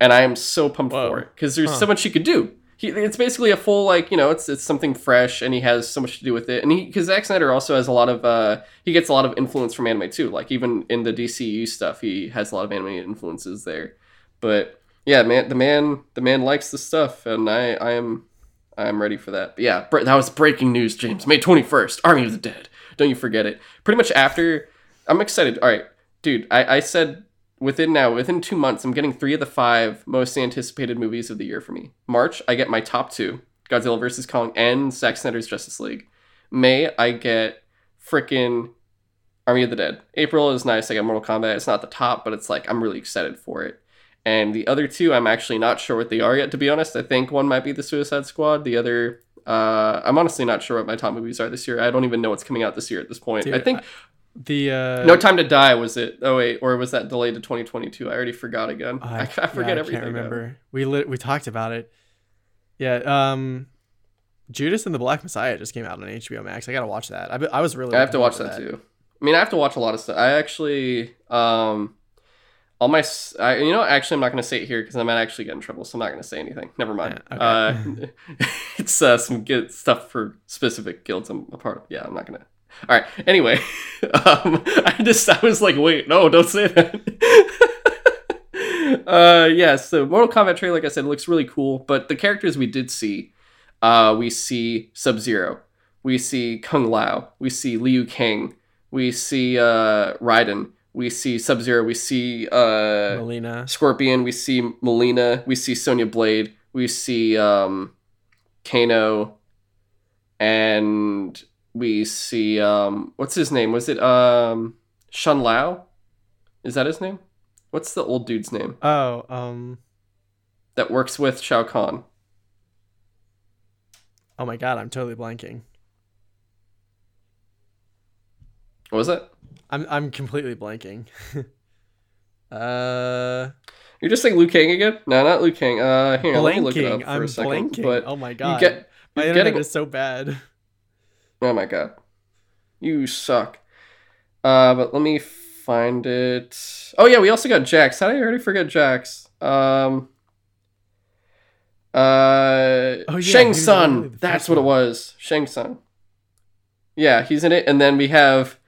And I am so pumped Whoa. for it because there's Huh. so much he could do. He, it's basically a full like you know it's it's something fresh and he has so much to do with it and he because Zack Snyder also has a lot of uh he gets a lot of influence from anime too like even in the DCU stuff he has a lot of anime influences there but yeah, man, the man, the man likes the stuff, and I, I am, I am ready for that. But yeah, that was breaking news, James. May twenty first, Army of the Dead. Don't you forget it. Pretty much after, I'm excited. All right, dude. I, I said within now, within two months, I'm getting three of the five most anticipated movies of the year for me. March, I get my top two: Godzilla vs Kong and Zack Snyder's Justice League. May, I get freaking Army of the Dead. April is nice. I got Mortal Kombat. It's not the top, but it's like I'm really excited for it. And the other two, I'm actually not sure what they are yet. To be honest, I think one might be the Suicide Squad. The other, uh, I'm honestly not sure what my top movies are this year. I don't even know what's coming out this year at this point. Dude, I think The uh, No Time to Die was it? Oh wait, or was that delayed to 2022? I already forgot again. I, I forget yeah, I everything. Can't now. remember. We lit, we talked about it. Yeah. Um, Judas and the Black Messiah just came out on HBO Max. I gotta watch that. I, I was really. I have to watch forward that, too. I mean, I have to watch a lot of stuff. I actually, um, all my, I, you know, actually, I'm not going to say it here because I might actually get in trouble, so I'm not going to say anything. Never mind. Yeah, okay. uh, it's uh, some good stuff for specific guilds I'm a part of. Yeah, I'm not going to. All right. Anyway, um, I just, I was like, wait, no, don't say that. uh, yeah. So Mortal Kombat trailer, like I said, looks really cool. But the characters we did see, uh, we see Sub Zero, we see Kung Lao, we see Liu Kang, we see uh, Raiden, we see Sub Zero, we see uh, Mileena. Scorpion, we see Mileena, we see Sonya Blade, we see um, Kano, and we see um, what's his name? Was it um, Shun Lao? Is that his name? What's the old dude's name Oh, um. that works with Shao Kahn? Oh my God, I'm totally blanking. What was it? I'm I'm completely blanking. uh, You're just saying Liu Kang again? No, not Liu Kang. Uh, on, let me look it up for I'm a second. blanking. But oh my you God, get my internet getting is so bad. Oh my god. You suck. Uh, but let me find it. Oh yeah, we also got Jax. How did I already forget Jax? Um. Uh, Oh, yeah, Shang Tsung. That's what it was. Shang Sun. Yeah, he's in it, and then we have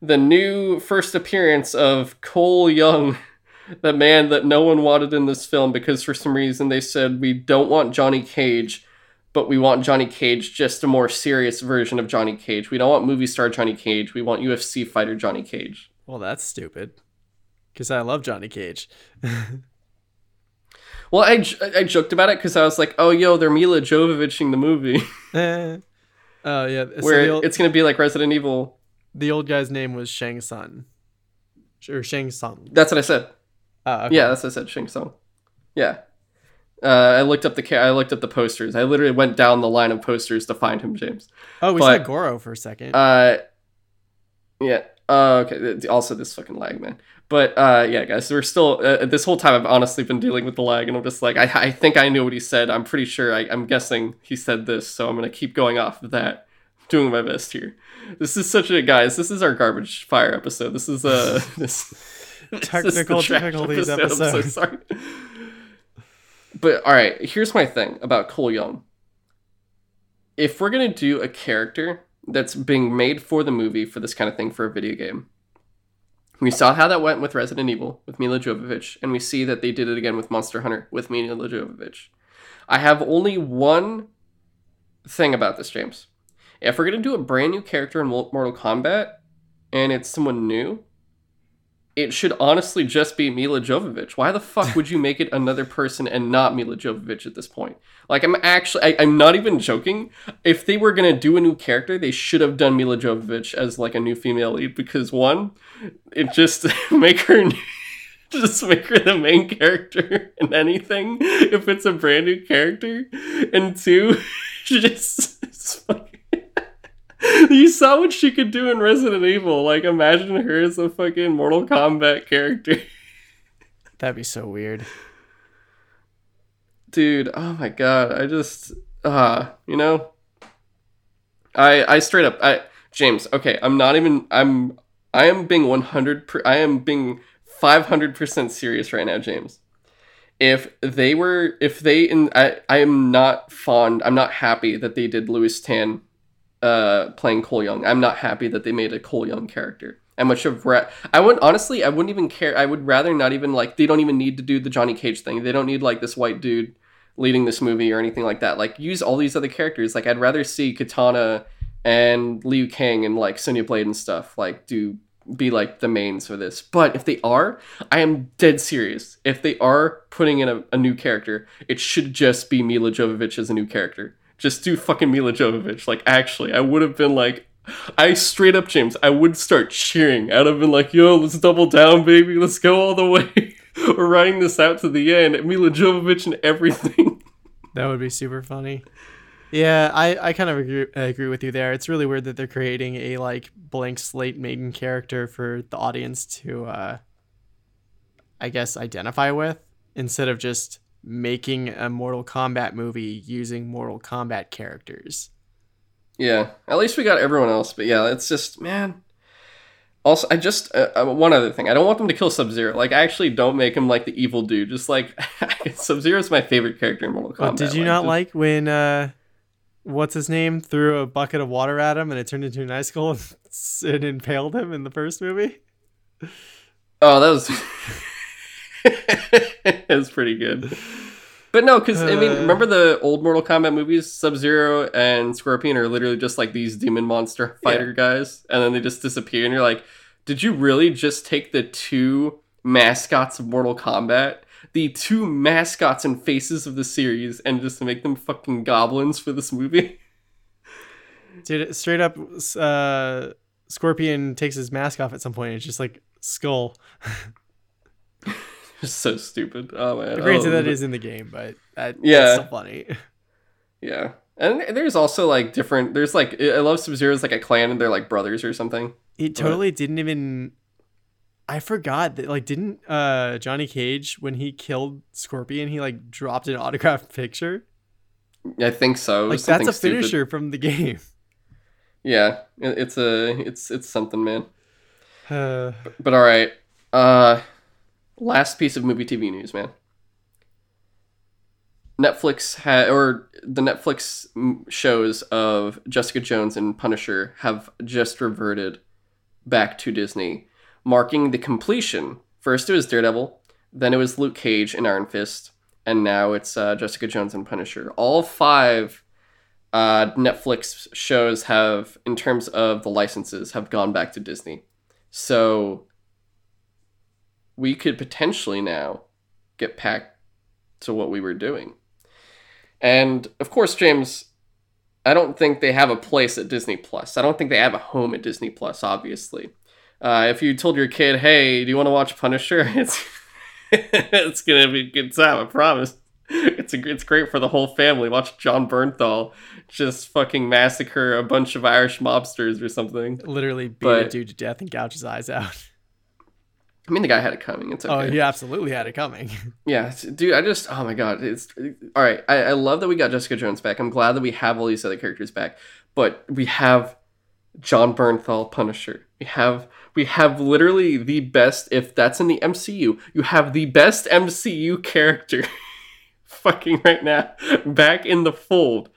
the new first appearance of Cole Young, the man that no one wanted in this film because for some reason they said we don't want Johnny Cage, but we want Johnny Cage just a more serious version of Johnny Cage. We don't want movie star Johnny Cage. We want UFC fighter Johnny Cage. Well, that's stupid. Because I love Johnny Cage. Well, I, I joked about it because I was like, oh, yo, they're Milla Jovoviching the movie. Oh yeah. So where old, it's going to be like Resident Evil. The old guy's name was Shang Sun, or Shang Tsung. That's what I said. Oh, okay. Yeah, that's what I said. Shang Tsung. Yeah. Uh, I looked up the ca- I looked up the posters. I literally went down the line of posters to find him, James. Oh, we but- saw Goro for a second. Uh, yeah. Uh, okay. Also, this fucking lag, man. But uh, yeah, guys, we're still uh, this whole time. I've honestly been dealing with the lag, and I'm just like, I, I think I knew what he said. I'm pretty sure. I, I'm guessing he said this, so I'm gonna keep going off of that. Doing my best here. This is such a guys. This is our garbage fire episode. This is uh this. this Technical trash difficulties I'm so episode. sorry. But all right, here's my thing about Cole Young. If we're gonna do a character that's being made for the movie for this kind of thing for a video game, we saw how that went with Resident Evil with Milla Jovovich, and we see that they did it again with Monster Hunter with Milla Jovovich. I have only one thing about this, James. If we're gonna do a brand new character in Mortal Kombat, and it's someone new, it should honestly just be Milla Jovovich. Why the fuck would you make it another person and not Milla Jovovich at this point? Like, I'm actually, I, I'm not even joking. If they were gonna do a new character, they should have done Milla Jovovich as like a new female lead because one, it just make her. Just make her the main character in anything if it's a brand new character, and two, just it's fucking you saw what she could do in Resident Evil. Like, imagine her as a fucking Mortal Kombat character. That'd be so weird. Dude, oh my god. I just, uh, you know, I, I straight up, I, James, okay, I'm not even, I'm, I am being 100, per, I am being 500% serious right now, James. If they were, if they, in, I, I am not fond, I'm not happy that they did Lewis Tan uh, playing Cole Young. I'm not happy that they made a Cole Young character. I much of ra- I would honestly I wouldn't even care. I would rather not even like they don't even need to do the Johnny Cage thing. They don't need like this white dude leading this movie or anything like that. Like use all these other characters. Like I'd rather see Katana and Liu Kang and like Sonya Blade and stuff like do be like the mains for this. But if they are, I am dead serious. If they are putting in a, a new character, it should just be Milla Jovovich as a new character. Just do fucking Milla Jovovich. Like actually, I would have been like I straight up, James, I would start cheering. I'd have been like, yo, let's double down, baby. Let's go all the way. We're riding this out to the end. Milla Jovovich and everything. That would be super funny. Yeah, I, I kind of agree, agree with you there. It's really weird that they're creating a like blank slate maiden character for the audience to, uh, I guess, identify with instead of just making a Mortal Kombat movie using Mortal Kombat characters. Yeah, at least we got everyone else. But yeah, it's just man. Also, I just uh, uh one other thing. I don't want them to kill Sub Zero. Like, I actually don't make him like the evil dude. Just like Sub Zero is my favorite character in Mortal Kombat. But did you like, not just, like when uh, what's his name threw a bucket of water at him and it turned into an icicle and, and impaled him in the first movie? Oh, that was it was pretty good. But no, because I mean, remember the old Mortal Kombat movies? Sub Zero and Scorpion are literally just like these demon monster fighter guys, and then they just disappear, and you're like, did you really just take the two mascots of Mortal Kombat, the two mascots and faces of the series, and just make them fucking goblins for this movie? Dude, straight up, uh, Scorpion takes his mask off at some point. And it's just like skull. So stupid. Oh man. Granted, oh, that in the game, but that, Yeah. that's still funny. Yeah. And there's also like different. There's like I love Sub Zero's like a clan and they're like brothers or something. It totally didn't even. I forgot that like didn't uh Johnny Cage when he killed Scorpion he like dropped an autographed picture I think so. Like was that's something a stupid. finisher from the game. Yeah, it- it's a it's it's something, man. Uh, But all right. Uh, last piece of movie TV news, man. Netflix had or the Netflix shows of Jessica Jones and Punisher have just reverted back to Disney, marking the completion. First it was Daredevil, then it was Luke Cage and Iron Fist, and now it's uh, Jessica Jones and Punisher. All five uh, Netflix shows have, in terms of the licenses, have gone back to Disney. So we could potentially now get back to what we were doing. And of course, James, I don't think they have a place at Disney Plus. I don't think they have a home at Disney Plus, obviously. Uh, if you told your kid, hey, do you want to watch Punisher? It's it's gonna be a good time, I promise. It's a, it's great for the whole family. Watch Jon Bernthal just fucking massacre a bunch of Irish mobsters or something. literally beat a dude to death and gouge his eyes out. I mean, the guy had it coming. It's oh, okay. Oh, he absolutely had it coming. Yeah, dude, I just oh my god, it's all right. I, I love that we got Jessica Jones back. I'm glad that we have all these other characters back, but we have Jon Bernthal Punisher. We have we have literally the best. If that's in the MCU, you have the best MCU character, fucking right now, back in the fold.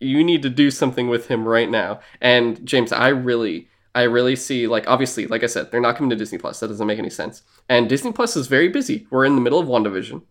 You need to do something with him right now. And James, I really. I really see, like, obviously, like I said, they're not coming to Disney Plus. That doesn't make any sense. And Disney Plus is very busy. We're in the middle of WandaVision.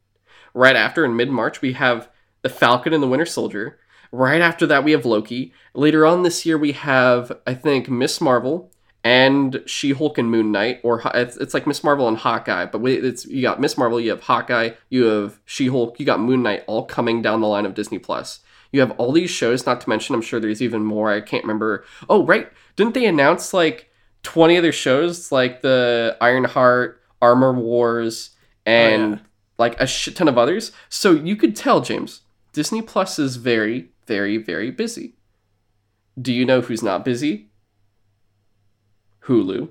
Right after, in mid March, we have The Falcon and the Winter Soldier. Right after that, we have Loki. Later on this year, we have, I think, Miss Marvel and She Hulk and Moon Knight, or it's, it's like Miss Marvel and Hawkeye. But it's you got Miss Marvel, you have Hawkeye, you have She Hulk, you got Moon Knight, all coming down the line of Disney Plus. You have all these shows, not to mention, I'm sure there's even more. I can't remember. Oh, right. Didn't they announce like 20 other shows, like the Ironheart, Armor Wars, and yeah. like a shit ton of others? So you could tell, James, Disney Plus is very, very, very busy. Do you know who's not busy? Hulu,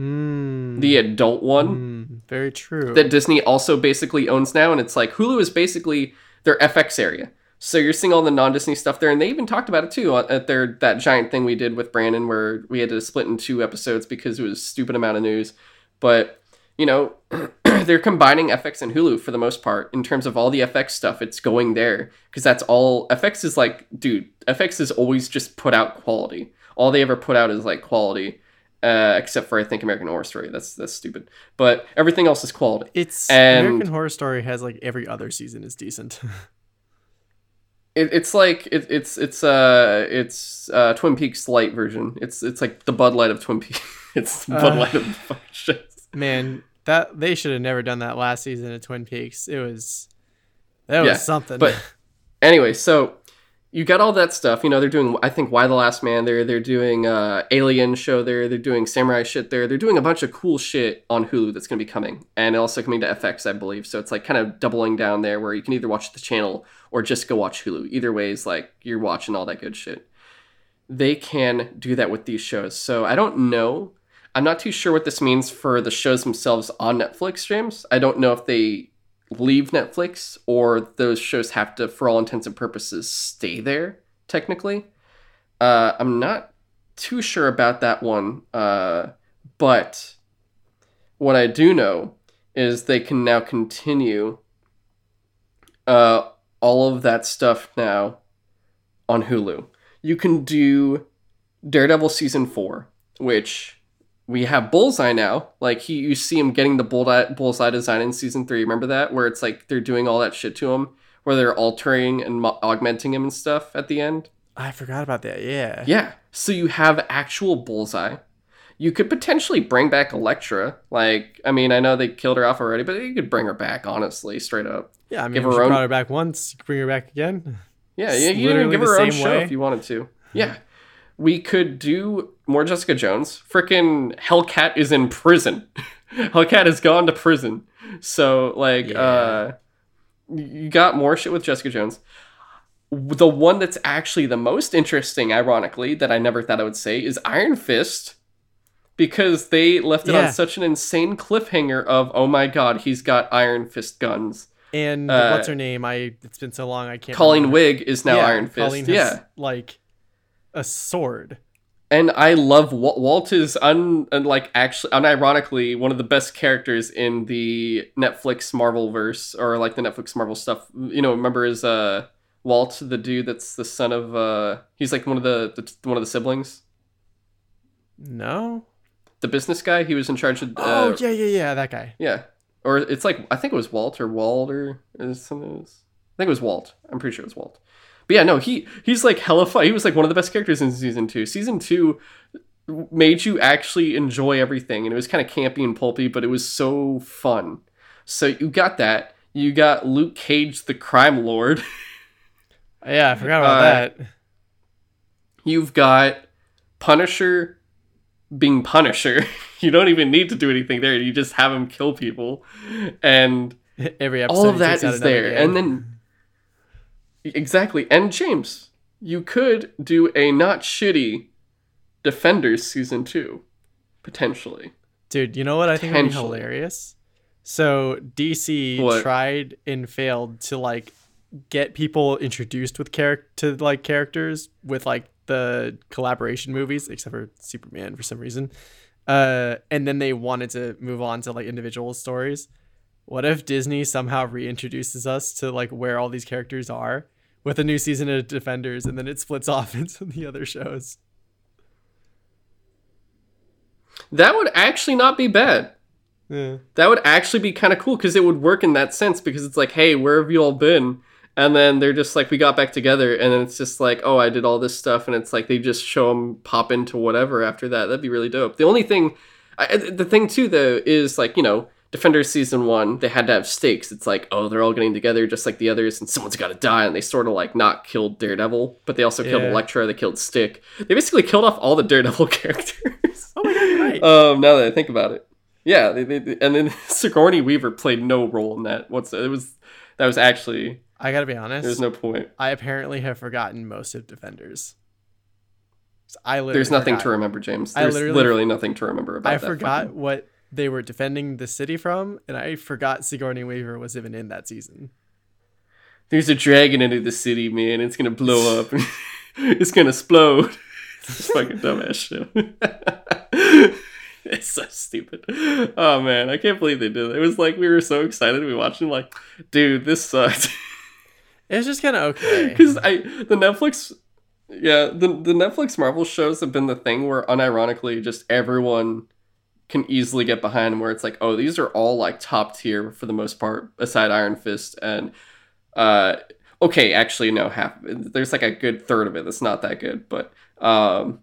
Mm, the adult one mm, very true. that Disney also basically owns now, and it's like Hulu is basically their FX area. So you're seeing all the non-Disney stuff there, and they even talked about it too at their that giant thing we did with Brandon, where we had to split in two episodes because it was a stupid amount of news. But you know, they're combining FX and Hulu for the most part in terms of all the FX stuff. It's going there because that's all FX is like, dude. FX is always just put out quality. All they ever put out is like quality, uh, except for I think American Horror Story. That's that's stupid. But everything else is quality. It's And- American Horror Story has like every other season is decent. It, it's like it, it's it's uh it's uh Twin Peaks light version. It's it's like the Bud Light of Twin Peaks. it's the Bud Uh. Light of the fucking shit. Man, that they should have never done that last season of Twin Peaks. It was that was Yeah, something. but- Anyway, so you got all that stuff. You know, they're doing I think Y: The Last Man there. They're doing uh Alien show there. They're doing Samurai shit there. They're doing a bunch of cool shit on Hulu that's gonna be coming, and also coming to FX, I believe. So it's like kind of doubling down there, where you can either watch the channel or just go watch Hulu. Either way is like you're watching all that good shit. They can do that with these shows. So I don't know. I'm not too sure what this means for the shows themselves on Netflix, James. I don't know if they leave Netflix or those shows have to, for all intents and purposes, stay there, technically. Uh, I'm not too sure about that one. Uh, but what I do know is they can now continue uh, all of that stuff now on Hulu. You can do Daredevil season four, which we have Bullseye now. Like he, you see him getting the Bullseye, Bullseye design in season three. Remember that, where it's like they're doing all that shit to him, where they're altering and mo- augmenting him and stuff at the end. I forgot about that. Yeah. Yeah. So you have actual Bullseye. You could potentially bring back Elektra. Like, I mean, I know they killed her off already, but you could bring her back, honestly, straight up. Yeah, I mean, Give if her you own- brought her back once, you bring her back again. Yeah, It's yeah, you can give her own same show if you wanted to. Yeah. We could do more Jessica Jones. Freaking Hellcat is in prison. Hellcat has gone to prison. So, like, Yeah. uh, you got more shit with Jessica Jones. The one that's actually the most interesting, ironically, that I never thought I would say is Iron Fist. Because they left it Yeah. on such an insane cliffhanger of, oh my god, he's got Iron Fist guns. And Uh, what's her name? I it's been so long I can't. Colleen remember. Wing is now Yeah, Iron Fist. Colleen has, yeah. like a sword. And I love Walt. Walt is un and, like actually unironically one of the best characters in the Netflix Marvel verse or like the Netflix Marvel stuff. You know, remember is uh Walt the dude that's the son of uh he's like one of the, the one of the siblings, No. the business guy. He was in charge of uh, oh yeah, yeah, yeah. That guy. yeah, or it's like I think it was Walt or Walter or something. I think it was Walt. I'm pretty sure it was Walt. But yeah, no, he he's like hella fun. He was like one of the best characters in season two. Season two made you actually enjoy everything, and it was kind of campy and pulpy, but it was so fun. So you got that. You got Luke Cage, the crime lord. Yeah, I forgot about Uh, that. You've got Punisher being Punisher. you don't even need to do anything there. You just have him kill people, and Every episode. all of that is there gang. and then exactly and james you could do a not shitty defenders season two potentially Dude, you know what I think would be hilarious? So DC What? tried and failed to like get people introduced with character to like characters with like the collaboration movies, except for Superman for some reason. Uh, and then they wanted to move on to like individual stories. What if Disney somehow reintroduces us to like where all these characters are with a new season of Defenders, and then it splits off into the other shows? that would actually not be bad Yeah. that would actually be kind of cool because it would work in that sense because it's like hey where have you all been and then they're just like we got back together and then it's just like oh i did all this stuff and it's like they just show them pop into whatever after that that'd be really dope the only thing I, the thing too though is like you know defenders season one they had to have stakes it's like oh they're all getting together just like the others and someone's got to die and they sort of like not killed daredevil but they also killed Yeah. elektra they killed stick they basically killed off all the daredevil characters Oh my god, you're right. um, now that I think about it, yeah, they, they, and then Sigourney Weaver played no role in that. What's it was that was actually I gotta be honest. there's no point. I apparently have forgotten most of Defenders. I literally There's nothing forgot. to remember, James. I There's literally- literally, nothing to remember about I forgot what they were defending the city from, and I forgot Sigourney Weaver was even in that season. There's a dragon into the city, man. It's gonna blow up. it's gonna explode. It's fucking dumbass shit. it's so stupid. Oh man, I can't believe they did it. It was like we were so excited. We watched it like, dude, this sucks. It was just kind of okay. because I the Netflix Yeah, the the Netflix Marvel shows have been the thing where unironically just everyone can easily get behind where it's like, oh, these are all like top tier for the most part, aside Iron Fist and uh okay, actually no, half there's like a good third of it that's not that good, but um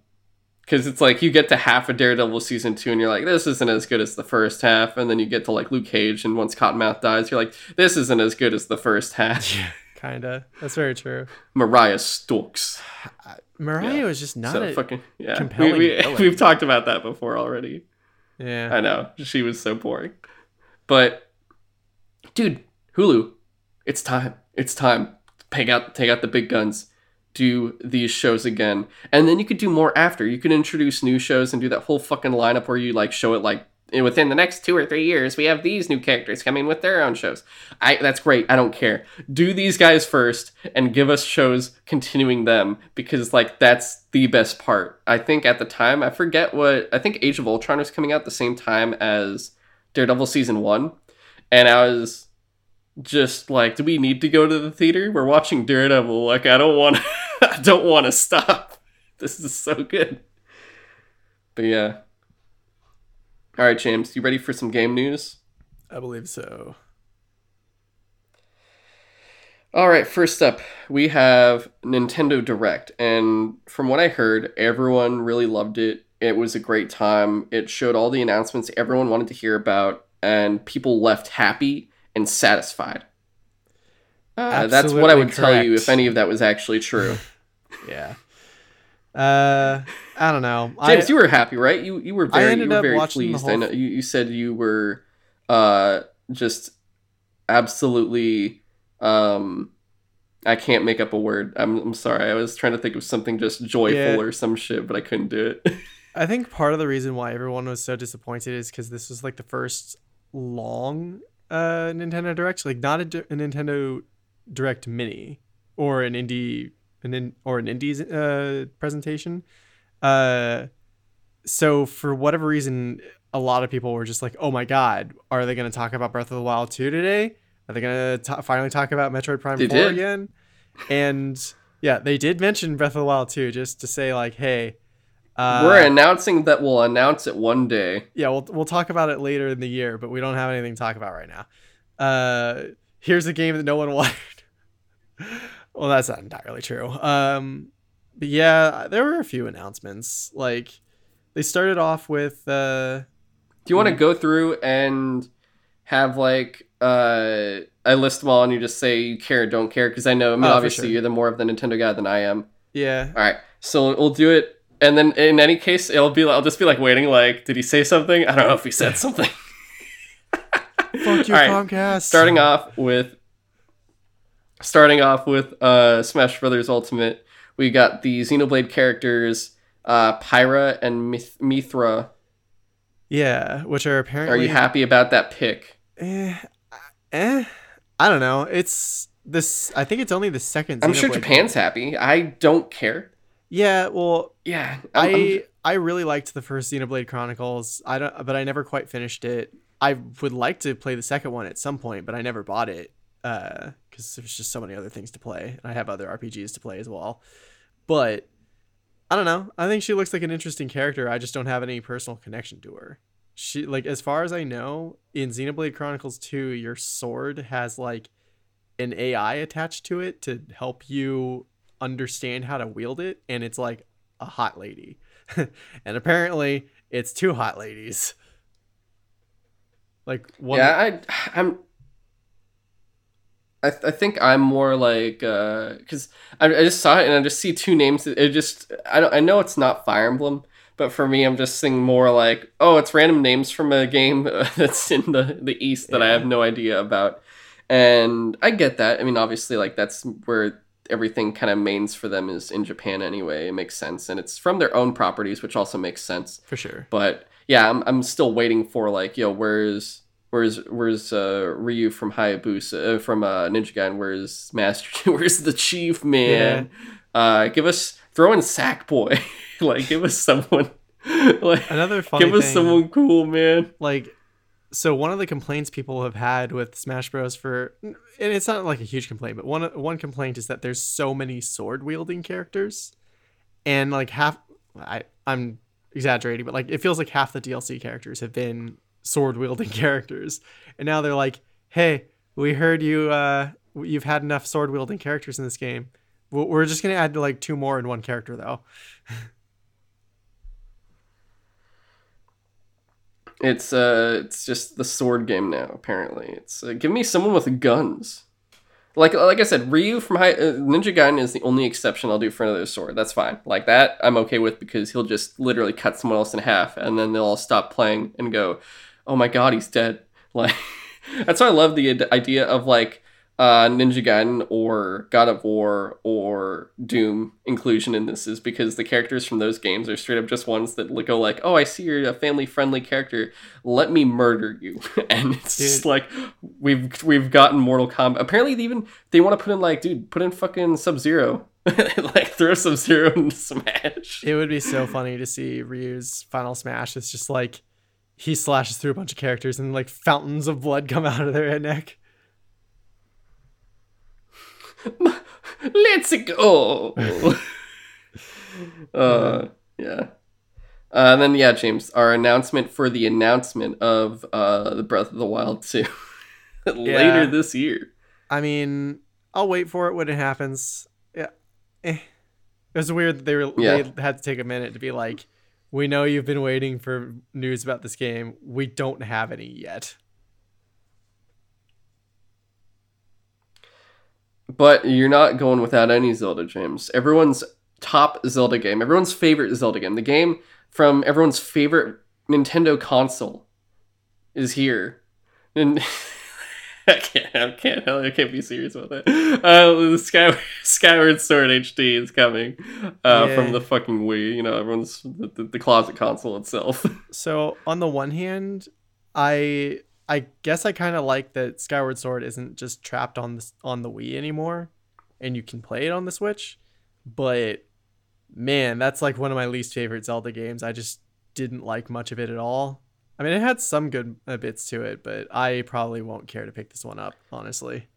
because it's like you get to half a Daredevil season two, and you're like, this isn't as good as the first half, and then you get to like Luke Cage, and once Cottonmouth dies, you're like, this isn't as good as the first half. Yeah, kinda. That's very true. Mariah Stokes. Mariah Yeah. was just not so a fucking yeah. We, compelling we, villain. we've talked about that before already. Yeah. I know she was so boring, but dude, Hulu, it's time. It's time. Take out, take out the big guns. Do these shows again, and then you could do more after. You could introduce new shows and do that whole fucking lineup where you like show it like within the next two or three years we have these new characters coming with their own shows. I that's great. I don't care. Do these guys first and give us shows continuing them because like that's the best part. I think at the time I forget what I think Age of Ultron was coming out the same time as Daredevil season 1 and I was just like do we need to go to the theater? We're watching Daredevil like I don't want I don't want to stop. This is so good. But yeah. All right, James, you ready for some game news? I believe so. All right, first up, we have Nintendo Direct. And from what I heard, everyone really loved it. It was a great time. It showed all the announcements everyone wanted to hear about, and people left happy and satisfied. Uh, that's what I would Absolutely tell you if any of that was actually true. Yeah. Uh, I don't know. James, I, you were happy, right? You you were I very, ended you were up very pleased. I know you, you said you were uh, just absolutely um, I can't make up a word. I'm, I'm sorry. I was trying to think of something just joyful Yeah. or some shit, but I couldn't do it. I think part of the reason why everyone was so disappointed is because this was like the first long uh, Nintendo Direct, like not a, a Nintendo Direct Mini or an indie, an in, or an Indies uh, presentation. Uh, so for whatever reason, a lot of people were just like, "Oh my god, are they going to talk about Breath of the Wild 2 today? Are they going to finally talk about Metroid Prime They 4 did. again?" And yeah, they did mention Breath of the Wild 2 just to say like, "Hey." Uh, We're announcing that we'll announce it one day. yeah, we'll we'll talk about it later in the year, but we don't have anything to talk about right now. Uh, here's a game that no one wanted. Well, that's not entirely true. Um, but yeah, there were a few announcements. Like they started off with uh, Do you want to Mm. go through and have like uh I list them all and you just say you care don't care? Because I know I mean Oh, obviously sure. you're the more of the Nintendo guy than I am. yeah, All right, so we'll do it, and then in any case, it'll be I'll just be like waiting. Like, did he say something? I don't know if he said something. fuck you, right, Comcast. starting off with starting off with uh Smash Brothers Ultimate, we got the Xenoblade characters uh Pyra and Mith- Mythra. yeah, which are apparently Are you happy about that pick? Eh, eh, I don't know. It's this. I think it's only the second. I'm sure Japan's happy. I don't care. Yeah, well, Yeah, I'm- I I really liked the first Xenoblade Chronicles. I don't, but I never quite finished it. I would like to play the second one at some point, but I never bought it Uh, because there's just so many other things to play. And I have other RPGs to play as well. But I don't know. I think she looks like an interesting character. I just don't have any personal connection to her. She like as far as I know, in Xenoblade Chronicles 2, your sword has like an AI attached to it to help you understand how to wield it, and it's like a hot lady. and apparently it's two hot ladies. Like one yeah, I I'm. I, I think I'm more like uh, because I, I just saw it and I just see two names. It just I don't I know it's not Fire Emblem, but for me I'm just seeing more like oh it's random names from a game that's in the the East that I have no idea about, and I get that. I mean obviously like that's where everything kind of mains for them is in Japan anyway. It makes sense and it's from their own properties, which also makes sense. for sure. But yeah, I'm, I'm still waiting for like, yo, where's where's where's uh, Ryu from Hayabusa uh, from uh, Ninja Gaiden? Where's Master? where's the Chief man? Uh, give us throw in Sackboy, like give us someone, like Another funny give us thing, someone cool, man. like so one of the complaints people have had with Smash Bros for and it's not like a huge complaint, but one one complaint is that there's so many sword wielding characters. and like half I I'm exaggerating, but like it feels like half the DLC characters have been sword wielding characters, and now they're like, hey, we heard you uh you've had enough sword wielding characters in this game. We're just gonna add like two more in one character though. It's uh, it's just the sword game now. Apparently, it's uh, give me someone with guns. Like like I said, Ryu from Hi- uh, Ninja Gaiden is the only exception I'll do for another sword. That's fine. Like that, I'm okay with because he'll just literally cut someone else in half, and then they'll all stop playing and go, "Oh my god, he's dead!" Like that's why I love the idea of like uh, Ninja Gaiden or God of War or Doom inclusion in this is because the characters from those games are straight up just ones that go like, "Oh, I see you're a family friendly character. Let me murder you." and it's dude. just like we've we've gotten Mortal Kombat. Apparently, they even they want to put in like, dude, put in fucking Sub Zero. like throw Sub Zero in Smash. It would be so funny to see Ryu's final Smash. It's just like he slashes through a bunch of characters and like fountains of blood come out of their head neck. Let's go. uh, yeah. Uh, and then yeah, James, our announcement for the announcement of uh, the Breath of the Wild 2 later yeah. this year. I mean, I'll wait for it when it happens. Yeah. Eh. It was weird that they were yeah. they had to take a minute to be like, "We know you've been waiting for news about this game. We don't have any yet." But you're not going without any Zelda, James. Everyone's top Zelda game, everyone's favorite Zelda game, the game from everyone's favorite Nintendo console is here. And I can't, I can't, I can't be serious about that. Uh, Sky, Skyward Sword HD is coming uh, yeah. from the fucking Wii. You know, everyone's the, the, the closet console itself. So on the one hand, I I guess I kind of like that Skyward Sword isn't just trapped on the on the Wii anymore, and you can play it on the Switch. But man, that's like one of my least favorite Zelda games. I just didn't like much of it at all. I mean, it had some good uh, bits to it, but I probably won't care to pick this one up, honestly.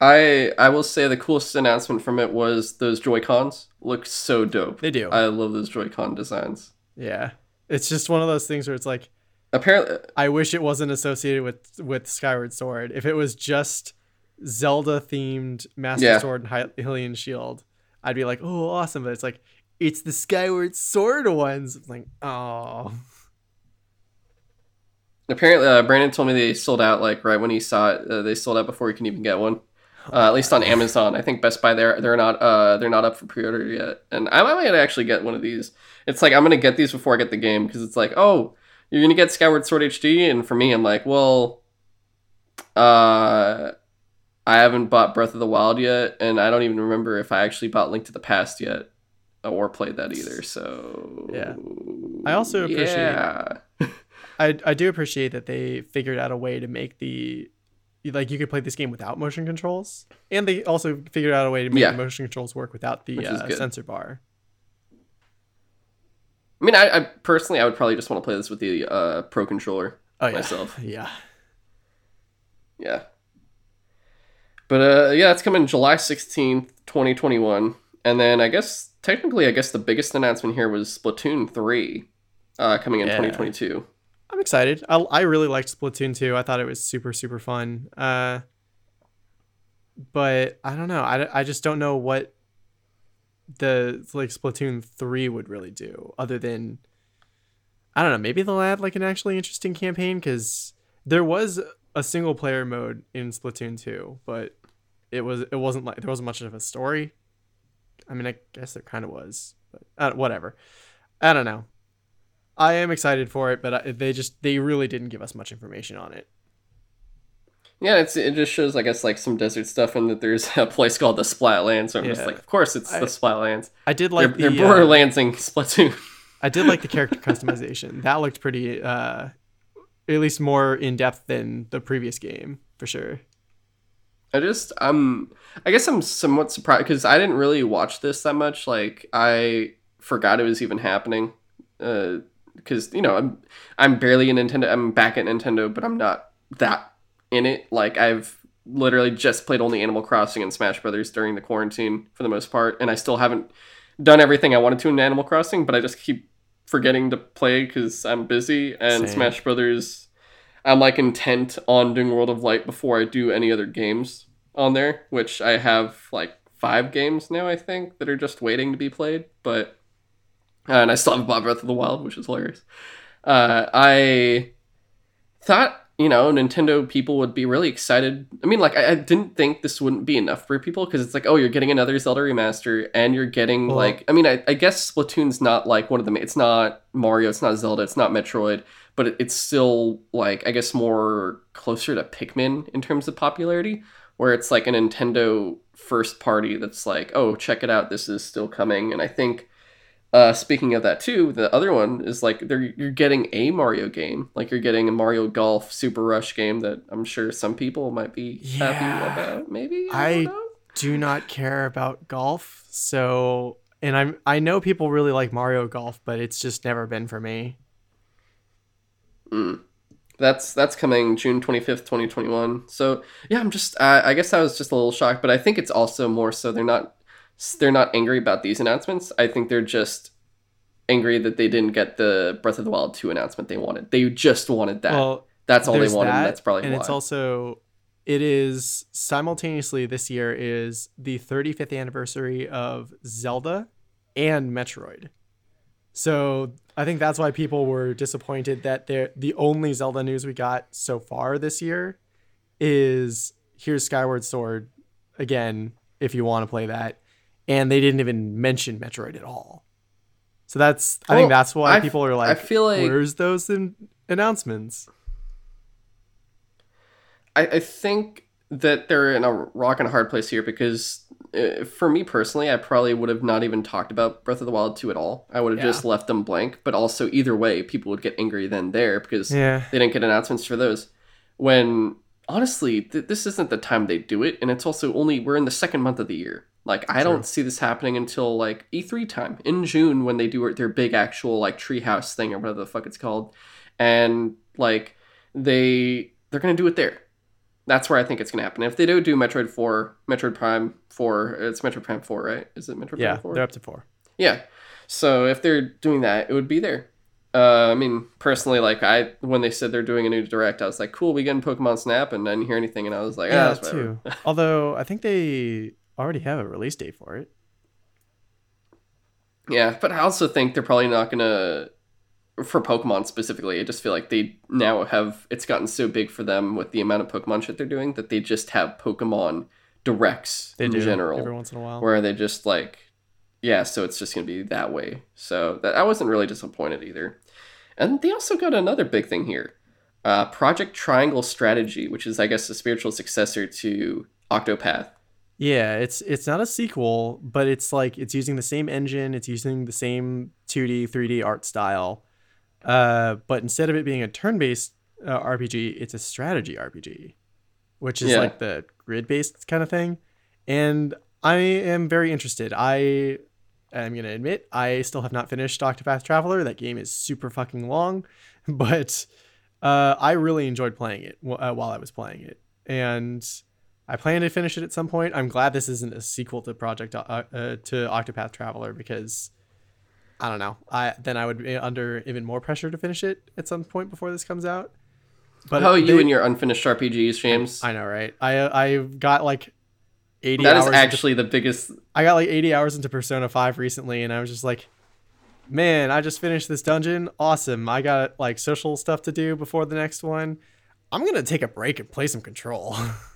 I I will say the coolest announcement from it was those Joy Cons look so dope. They do. I love those Joy Con designs. Yeah. It's just one of those things where it's like apparently I wish it wasn't associated with with Skyward Sword. If it was just Zelda themed Master yeah. Sword and Hylian Shield, I'd be like, "Oh, awesome!" But it's like it's the Skyward Sword ones. It's like, oh. Apparently, uh, Brandon told me they sold out like right when he saw it. Uh, they sold out before he can even get one. Uh, at least on Amazon. I think Best Buy they're they're not uh they're not up for pre-order yet, and I might actually get one of these. It's like I'm gonna get these before I get the game because it's like oh you're gonna get Skyward Sword HD, and for me I'm like well, uh, I haven't bought Breath of the Wild yet, and I don't even remember if I actually bought Link to the Past yet or played that either. So yeah, I also appreciate. Yeah. I I do appreciate that they figured out a way to make the like you could play this game without motion controls, and they also figured out a way to make yeah. the motion controls work without the uh, sensor bar. I mean, I, I, personally, I would probably just want to play this with the uh, pro controller oh, yeah. myself. Yeah, yeah. But uh, yeah, it's coming July sixteenth, twenty twenty one, and then I guess technically, I guess the biggest announcement here was Splatoon three, uh, coming in twenty twenty two. I'm excited. I, I really liked Splatoon 2. I thought it was super super fun. Uh, but I don't know. I, I just don't know what the like Splatoon 3 would really do other than I don't know, maybe they'll add like an actually interesting campaign cuz there was a single player mode in Splatoon 2, but it was it wasn't like there wasn't much of a story. I mean, I guess there kind of was, but uh, whatever. I don't know. I am excited for it, but they just they really didn't give us much information on it. Yeah, it's it just shows I guess like some desert stuff and that there's a place called the Splatlands. So I'm yeah. just like, of course it's I, the Splatlands. I did like they're, the they're Borderlandsing uh, Splatoon. I did like the character customization. That looked pretty, uh, at least more in depth than the previous game for sure. I just I'm I guess I'm somewhat surprised because I didn't really watch this that much. Like I forgot it was even happening. Uh, because you know I'm I'm barely a Nintendo. I'm back at Nintendo, but I'm not that in it. Like I've literally just played only Animal Crossing and Smash Brothers during the quarantine for the most part, and I still haven't done everything I wanted to in Animal Crossing, but I just keep forgetting to play because I'm busy. And Same. Smash Brothers, I'm like intent on doing World of Light before I do any other games on there, which I have like five games now, I think, that are just waiting to be played. But and I still haven't bought Breath of the Wild, which is hilarious. Uh, I thought you know Nintendo people would be really excited. I mean, like I, I didn't think this wouldn't be enough for people because it's like, oh, you're getting another Zelda remaster, and you're getting Well- like, I mean, I, I guess Splatoon's not like one of the. ma- It's not Mario, it's not Zelda, it's not Metroid, but it, it's still like I guess more closer to Pikmin in terms of popularity, where it's like a Nintendo first party that's like, oh, check it out, this is still coming, and I think uh, speaking of that too, the other one is like they're you're getting a Mario game, like you're getting a Mario Golf Super Rush game that I'm sure some people might be Yeah. happy about. Maybe I- don't do not care about golf. So, and I'm I know people really like Mario Golf, but it's just never been for me. Mm. That's that's coming June 25th, 2021. So yeah, I'm just uh, I guess I was just a little shocked, but I think it's also more so they're not they're not angry about these announcements. I think they're just angry that they didn't get the Breath of the Wild 2 announcement they wanted. They just wanted that. Well, that's all they wanted. and that, that's probably and why. it's also it is simultaneously this year is the 35th anniversary of Zelda and Metroid. So I think that's why people were disappointed that they're, the only Zelda news we got so far this year is here's Skyward Sword again if you want to play that, and they didn't even mention Metroid at all. So that's I think that's why I people are like, I feel like where's those in- announcements? I, I think that they're in a rock and a hard place here because Uh, for me personally, I probably would have not even talked about Breath of the Wild 2 at all. I would have Yeah. just left them blank. But also, either way, people would get angry then there because Yeah. they didn't get announcements for those. When honestly, th- this isn't the time they do it, and it's also only we're in the second month of the year. Like I True. don't see this happening until like E3 time in June when they do their big actual like treehouse thing or whatever the fuck it's called, and like they they're gonna do it there. That's where I think it's gonna happen. If they do do Metroid Four, Metroid Prime Four, it's Metroid Prime Four, right? Is it Metroid Yeah, Prime Four? they're up to four. Yeah. So if they're doing that, it would be there. Uh, I mean, personally, like I when they said they're doing a new direct, I was like, cool, we getting Pokemon Snap, and I didn't hear anything, and I was like, Yeah, ah, that that's too. Although I think they already have a release date for it. Yeah, but I also think they're probably not gonna for Pokemon specifically. I just feel like they now have it's gotten so big for them with the amount of Pokemon shit they're doing that they just have Pokemon directs They in do general. every once in a while. where they just like yeah so it's just gonna be that way so that i wasn't really disappointed either and they also got another big thing here uh, project triangle strategy which is i guess a spiritual successor to octopath Yeah, it's it's not a sequel, but it's like it's using the same engine, it's using the same 2D, 3D art style. Uh, but instead of it being a turn-based uh, RPG, it's a strategy RPG, which is Yeah. like the grid-based kind of thing. And I am very interested. I am gonna admit I still have not finished Octopath Traveler. That game is super fucking long, but uh, I really enjoyed playing it uh, while I was playing it, and I plan to finish it at some point. I'm glad this isn't a sequel to Project uh, uh, to Octopath Traveler because I don't know. I then I would be under even more pressure to finish it at some point before this comes out. But oh you they- and your unfinished rpgs james I know, right? I I got like 80 that hours is into- actually the biggest I got like 80 hours into Persona 5 recently and I was just like man, I just finished this dungeon. Awesome. I got like social stuff to do before the next one. I'm going to take a break and play some Control.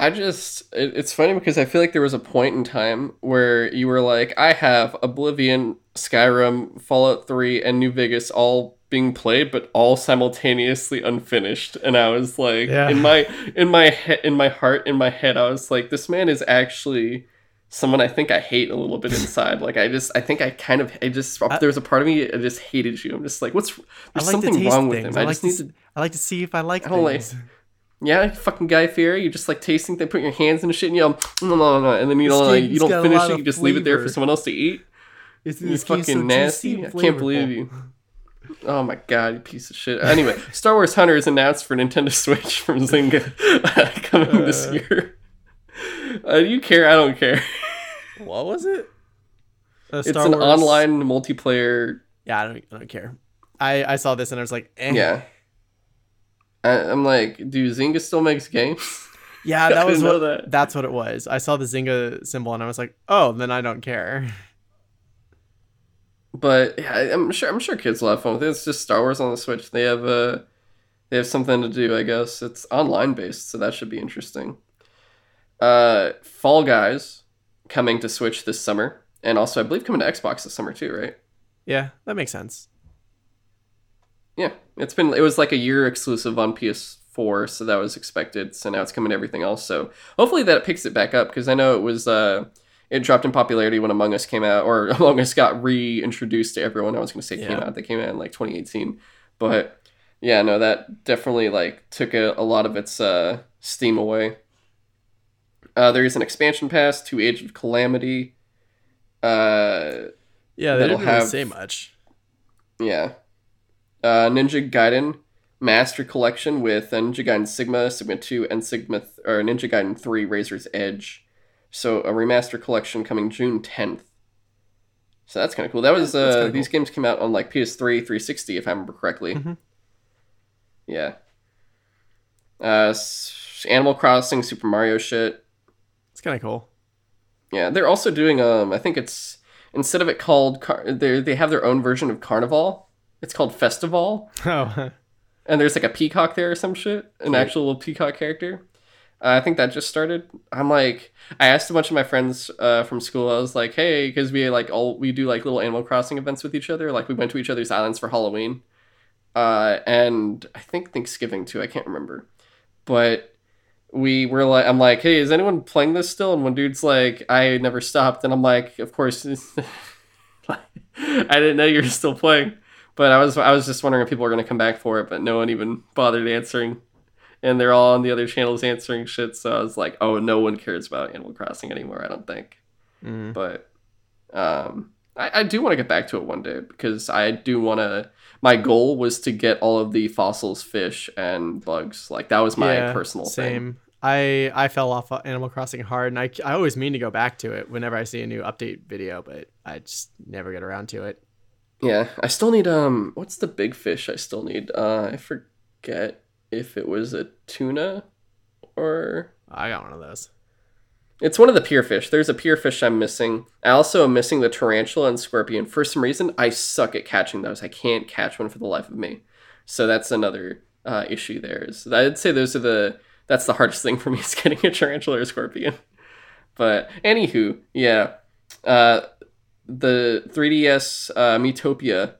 I just it, it's funny because I feel like there was a point in time where you were like, I have Oblivion, Skyrim, Fallout 3, and New Vegas all being played, but all simultaneously unfinished. And I was like, Yeah. in my in my head in my heart, in my head, I was like, this man is actually someone I think I hate a little bit inside. like I just I think I kind of I just there was a part of me I just hated you. I'm just like, what's I there's like something wrong with things. him. I, I, like just to, need to i like to see if I like I don't like- things. Yeah, fucking Guy Fieri. You just like tasting thing, put your hands in the shit, and you go, no, no, no, and then you don't like, you don't finish it. You just leave it there for someone else to eat. It's, You this game's so fucking nasty. I can't believe you. Oh my god, you piece of shit. Anyway, Star Wars Hunter is announced for Nintendo Switch from Zynga coming this Uh. year. Uh, do you care? I don't care. What was it? Uh, It's an Wars- online multiplayer. Yeah, I don't. I don't care. I I saw this and I was like, eh. Yeah. I, I'm like, do Zynga still makes games? yeah. That was what. that. That's what it was. I saw the Zynga symbol and I was like, oh, then I don't care. But yeah, I'm sure I'm sure kids will have fun with it. It's just Star Wars on the Switch. They have uh they have something to do, I guess. It's online based, so that should be interesting. Uh Fall Guys coming to Switch this summer. And also I believe coming to Xbox this summer too, right? Yeah, that makes sense. Yeah. It's been it was like a year exclusive on PS4, so that was expected. So now it's coming to everything else. So hopefully that picks it back up because I know it was uh it dropped in popularity when Among Us came out, or Among Us got reintroduced to everyone. I was going to say came out; they came out in like 2018, but yeah, no, that definitely like took a, a lot of its uh, steam away. Uh, there is an expansion pass to Age of Calamity. Uh, Yeah, they didn't really have- say much. yeah, uh, Ninja Gaiden Master Collection with uh, Ninja Gaiden Sigma, Sigma Two, and Sigma th- or Ninja Gaiden Three Razor's Edge. So a remaster collection coming June 10th. So that's kind of cool. That was uh, these games came out on like PS3, 360, if I remember correctly. Mhm. Yeah. Uh, Animal Crossing, Super Mario shit. It's kind of cool. Yeah, they're also doing um I think it's instead of it called car- they they have their own version of Carnival. It's called Festival, Oh, and there's like a peacock there or some shit, an Cute. actual little peacock character. Uh, I think that just started. I'm like, I asked a bunch of my friends uh, from school. I was like, hey, because we like all we do like little Animal Crossing events with each other. Like we went to each other's islands for Halloween, uh, and I think Thanksgiving too. I can't remember, but we were like, I'm like, hey, is anyone playing this still? And one dude's like, I never stopped, and I'm like, of course. I didn't know you were still playing, but I was I was just wondering if people were gonna come back for it, but no one even bothered answering, and they're all on the other channels answering shit. So I was like, oh, no one cares about Animal Crossing anymore. I don't think, Mm. but um, I, I do want to get back to it one day because I do want to. My goal was to get all of the fossils, fish, and bugs. Like that was my Yeah, personal thing. Same. I I fell off Animal Crossing hard, and I, I always mean to go back to it whenever I see a new update video, but I just never get around to it. Yeah, I still need um what's the big fish I still need? Uh I forget if it was a tuna or I got one of those. it's one of the pier fish. There's a pier fish I'm missing. I also am missing the tarantula and scorpion. For some reason, I suck at catching those. I can't catch one for the life of me. So that's another uh, issue there. Is I'd say those are the that's the hardest thing for me is getting a tarantula or scorpion. But anywho, yeah. Uh, the 3DS uh, Miitopia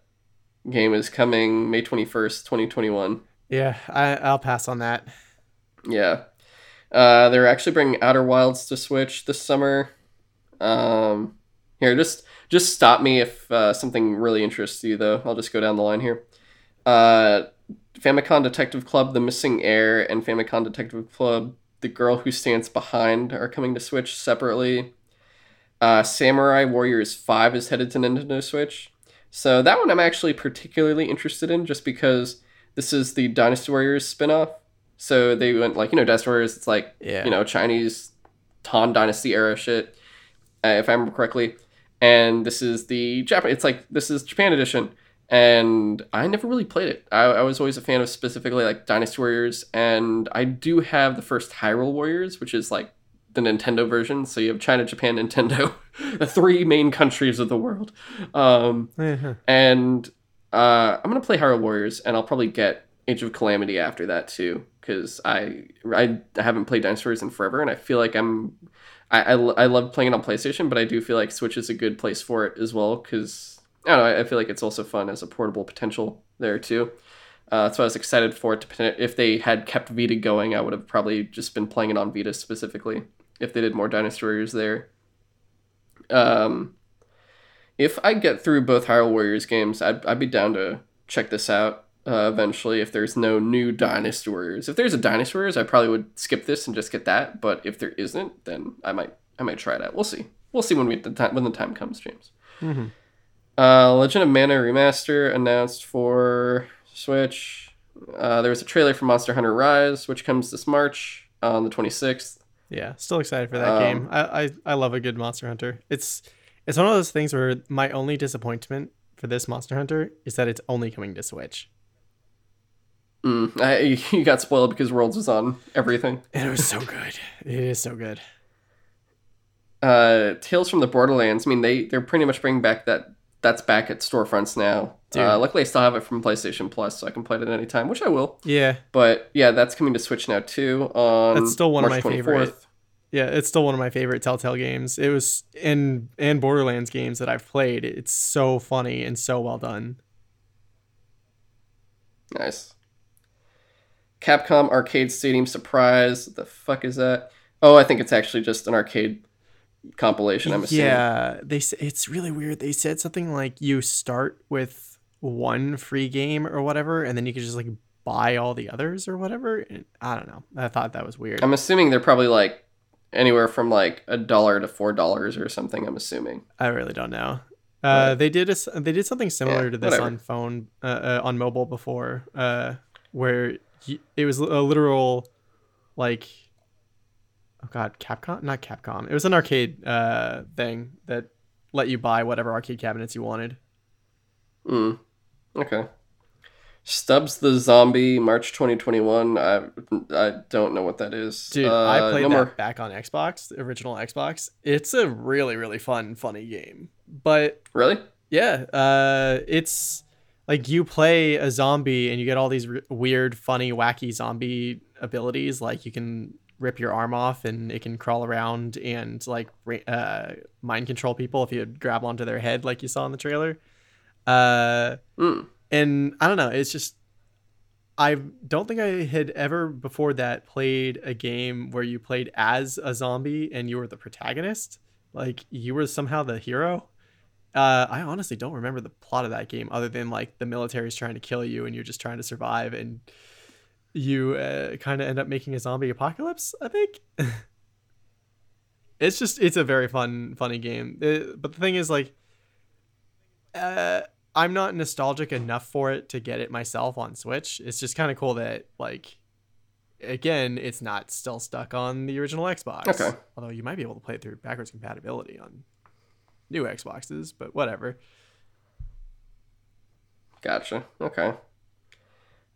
game is coming May 21st, 2021. Yeah, I I'll pass on that. Yeah. Uh, they're actually bringing Outer Wilds to Switch this summer. Um, here, just just stop me if uh, something really interests you, though. I'll just go down the line here. Uh, Famicom Detective Club: The Missing Heir and Famicom Detective Club: The Girl Who Stands Behind are coming to Switch separately. Uh, Samurai Warriors Five is headed to Nintendo Switch. So that one I'm actually particularly interested in, just because this is the Dynasty Warriors spin-off. So they went like you know Dynasty Warriors. It's like Yeah. you know Chinese Han Dynasty era shit, uh, if I remember correctly. And this is the Japan. It's like this is Japan edition, and I never really played it. I, I was always a fan of specifically like Dynasty Warriors, and I do have the first Hyrule Warriors, which is like the Nintendo version. So you have China, Japan, Nintendo, the three main countries of the world. Um, Uh-huh. and uh, I'm gonna play Hyrule Warriors, and I'll probably get Age of Calamity after that too, because I, I haven't played Dinosaurs in forever, and I feel like I'm I, I, I love playing it on PlayStation, but I do feel like Switch is a good place for it as well, because I don't know, I, feel like it's also fun as a portable potential there too. Uh, so I was excited for it to if they had kept Vita going, I would have probably just been playing it on Vita specifically if they did more Dynasty Warriors there. Um, if I get through both Hyrule Warriors games, I'd, I'd be down to check this out uh, eventually if there's no new Dynasty Warriors. If there's a Dynasty Warriors, I probably would skip this and just get that. But if there isn't, then I might I might try it out. We'll see. We'll see when we the time when the time comes, James. Mhm. Uh, Legend of Mana Remaster announced for Switch. Uh, there was a trailer for Monster Hunter Rise, which comes this March on the 26th. Yeah, still excited for that Um, game. I, I I love a good Monster Hunter. It's it's one of those things where my only disappointment for this Monster Hunter is that it's only coming to Switch. Mm, I, you got spoiled because Worlds was on everything. And it was so good. It is so good. Uh, Tales from the Borderlands. I mean, they they're pretty much bringing back that. That's back at storefronts now. Uh, luckily, I still have it from PlayStation Plus, so I can play it at any time, which I will. Yeah, But yeah, that's coming to Switch now too. On That's still one of my 24th. favorite. yeah, it's still one of my favorite Telltale games. It was in and Borderlands games that I've played. It's so funny and so well done. Nice. Capcom Arcade Stadium Surprise. What the fuck is that? Oh, I think it's actually just an arcade compilation. I'm assuming. Yeah, they it's really weird. They said something like you start with one free game or whatever, and then you could just like buy all the others or whatever. I don't know. I thought that was weird. I'm assuming they're probably like anywhere from like a dollar to four dollars or something. I'm assuming. I really don't know. Uh, they did a, they did something similar Yeah, to this whatever. on phone uh, uh, on mobile before, uh, where it was a literal like oh god Capcom not Capcom it was an arcade uh, thing that let you buy whatever arcade cabinets you wanted. Mm. Okay. Stubbs the Zombie, March 2021. I I don't know what that is. Dude, Uh, I played no that more- back on Xbox, the original Xbox. It's a really really fun funny game, but Really? Yeah, uh, it's like you play a zombie and you get all these r- weird, funny, wacky zombie abilities. Like you can rip your arm off and it can crawl around and like uh, mind control people if you grab onto their head, like you saw in the trailer. Mm. and I don't know, it's just I don't think I had ever before that played a game where you played as a zombie and you were the protagonist. Like you were somehow the hero. Uh, I honestly don't remember the plot of that game other than like the military's trying to kill you and you're just trying to survive and you uh, kind of end up making a zombie apocalypse. I think. it's just it's a very fun funny game. Uh, but the thing is like, uh, I'm not nostalgic enough for it to get it myself on Switch. It's just kind of cool that like. Again, it's not still stuck on the original Xbox. Okay. Although you might be able to play it through backwards compatibility on new Xboxes, but whatever. Gotcha. Okay.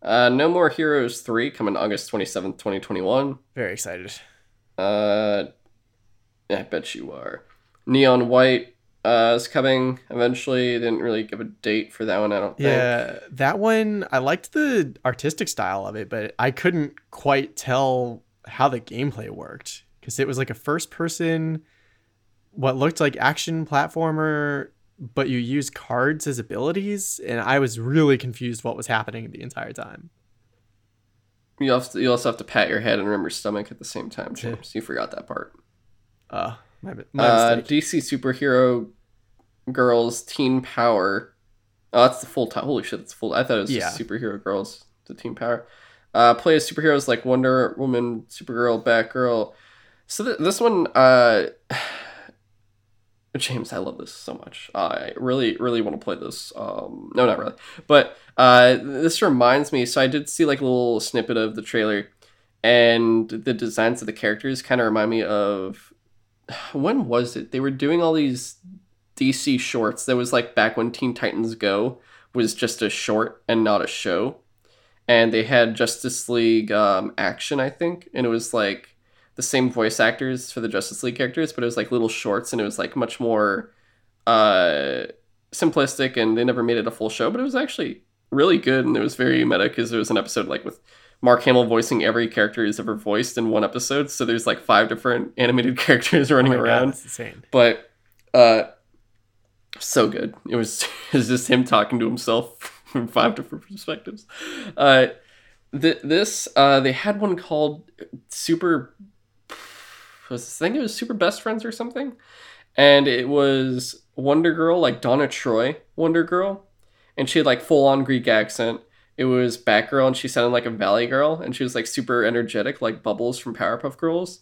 Uh, no More Heroes 3 coming August 27th, 2021. Very excited. Uh, I bet you are. Neon White uh, is coming eventually. Didn't really give a date for that one, I don't think. Yeah, that one I liked the artistic style of it, but I couldn't quite tell how the gameplay worked because it was like a first person what looked like action platformer but you use cards as abilities and I was really confused what was happening the entire time. You, also, you also have to pat your head and remember stomach at the same time, Yeah. James. You forgot that part. Uh my, my Uh. DC Superhero Girls Teen Power. Oh, that's the full time. Holy shit, that's full. I thought it was just Superhero Girls, the Teen Power. Uh, play as superheroes like Wonder Woman, Supergirl, Batgirl. So th- this one, uh, James, I love this so much. I really, really want to play this. Um, no, not really, but uh, this reminds me. So I did see like a little snippet of the trailer, and the designs of the characters kind of remind me of when was it? They were doing all these DC shorts. That was like back when Teen Titans Go was just a short and not a show. And they had Justice League um, action, I think, and it was like the same voice actors for the Justice League characters, but it was like little shorts, and it was like much more uh, simplistic, and they never made it a full show, but it was actually really good, and it was very meta because there was an episode like with Mark Hamill voicing every character he's ever voiced in one episode, so there's like five different animated characters Oh running God, around. that's insane. but uh so good. It was it was just him talking to himself from five different perspectives. Uh th- this uh they had one called super was I think it was super best friends or something? And it was wonder girl like donna troy wonder girl. And she had like full on greek accent it was batgirl and she sounded like a valley girl and she was like super energetic like bubbles from powerpuff girls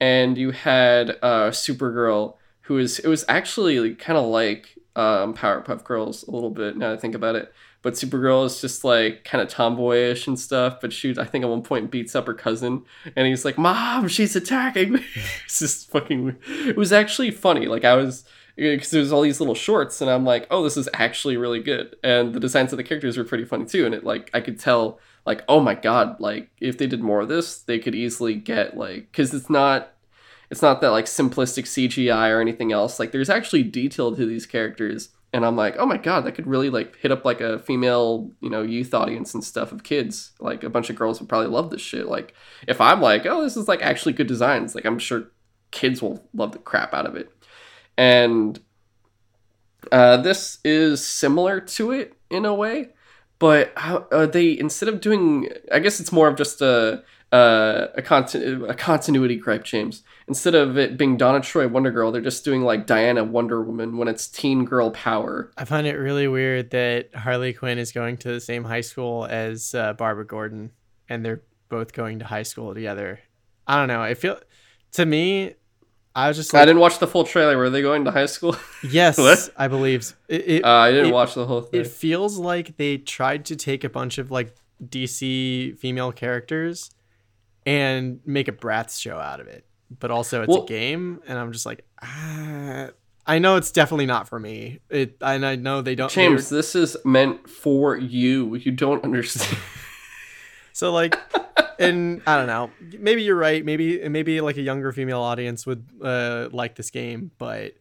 and you had uh supergirl who is it was actually kind of like um, Powerpuff Girls a little bit now I think about it. But Supergirl is just like kind of tomboyish and stuff. But she, I think, at one point beats up her cousin, and he's like, "Mom, she's attacking me." it's just fucking. Weird. It was actually funny. Like I was because there's all these little shorts, and I'm like, "Oh, this is actually really good." And the designs of the characters were pretty funny too. And it like I could tell, like, oh my god, like if they did more of this, they could easily get like because it's not it's not that like simplistic CGI or anything else. Like there's actually detail to these characters and I'm like, oh my god, that could really like hit up like a female, you know, youth audience and stuff of kids. Like a bunch of girls would probably love this shit. Like if I'm like, oh, this is like actually good designs, like I'm sure kids will love the crap out of it. And uh, this is similar to it in a way, but how, uh, they instead of doing, I guess it's more of just a uh, a, continu- a continuity gripe, James. Instead of it being Donna Troy Wonder Girl, they're just doing like Diana Wonder Woman when it's teen girl power. I find it really weird that Harley Quinn is going to the same high school as uh, Barbara Gordon, and they're both going to high school together. I don't know. I feel to me, I was just like, I didn't watch the full trailer. Were they going to high school? yes, I believe. It, it, uh, I didn't it, watch the whole thing. It feels like they tried to take a bunch of like DC female characters and make a Bratz show out of it. But also, it's well, a game, and I'm just like, ah. I know it's definitely not for me. It, and I know they don't. James, this is meant for you. You don't understand. so like, and I don't know. Maybe you're right. Maybe maybe like a younger female audience would uh, like this game, but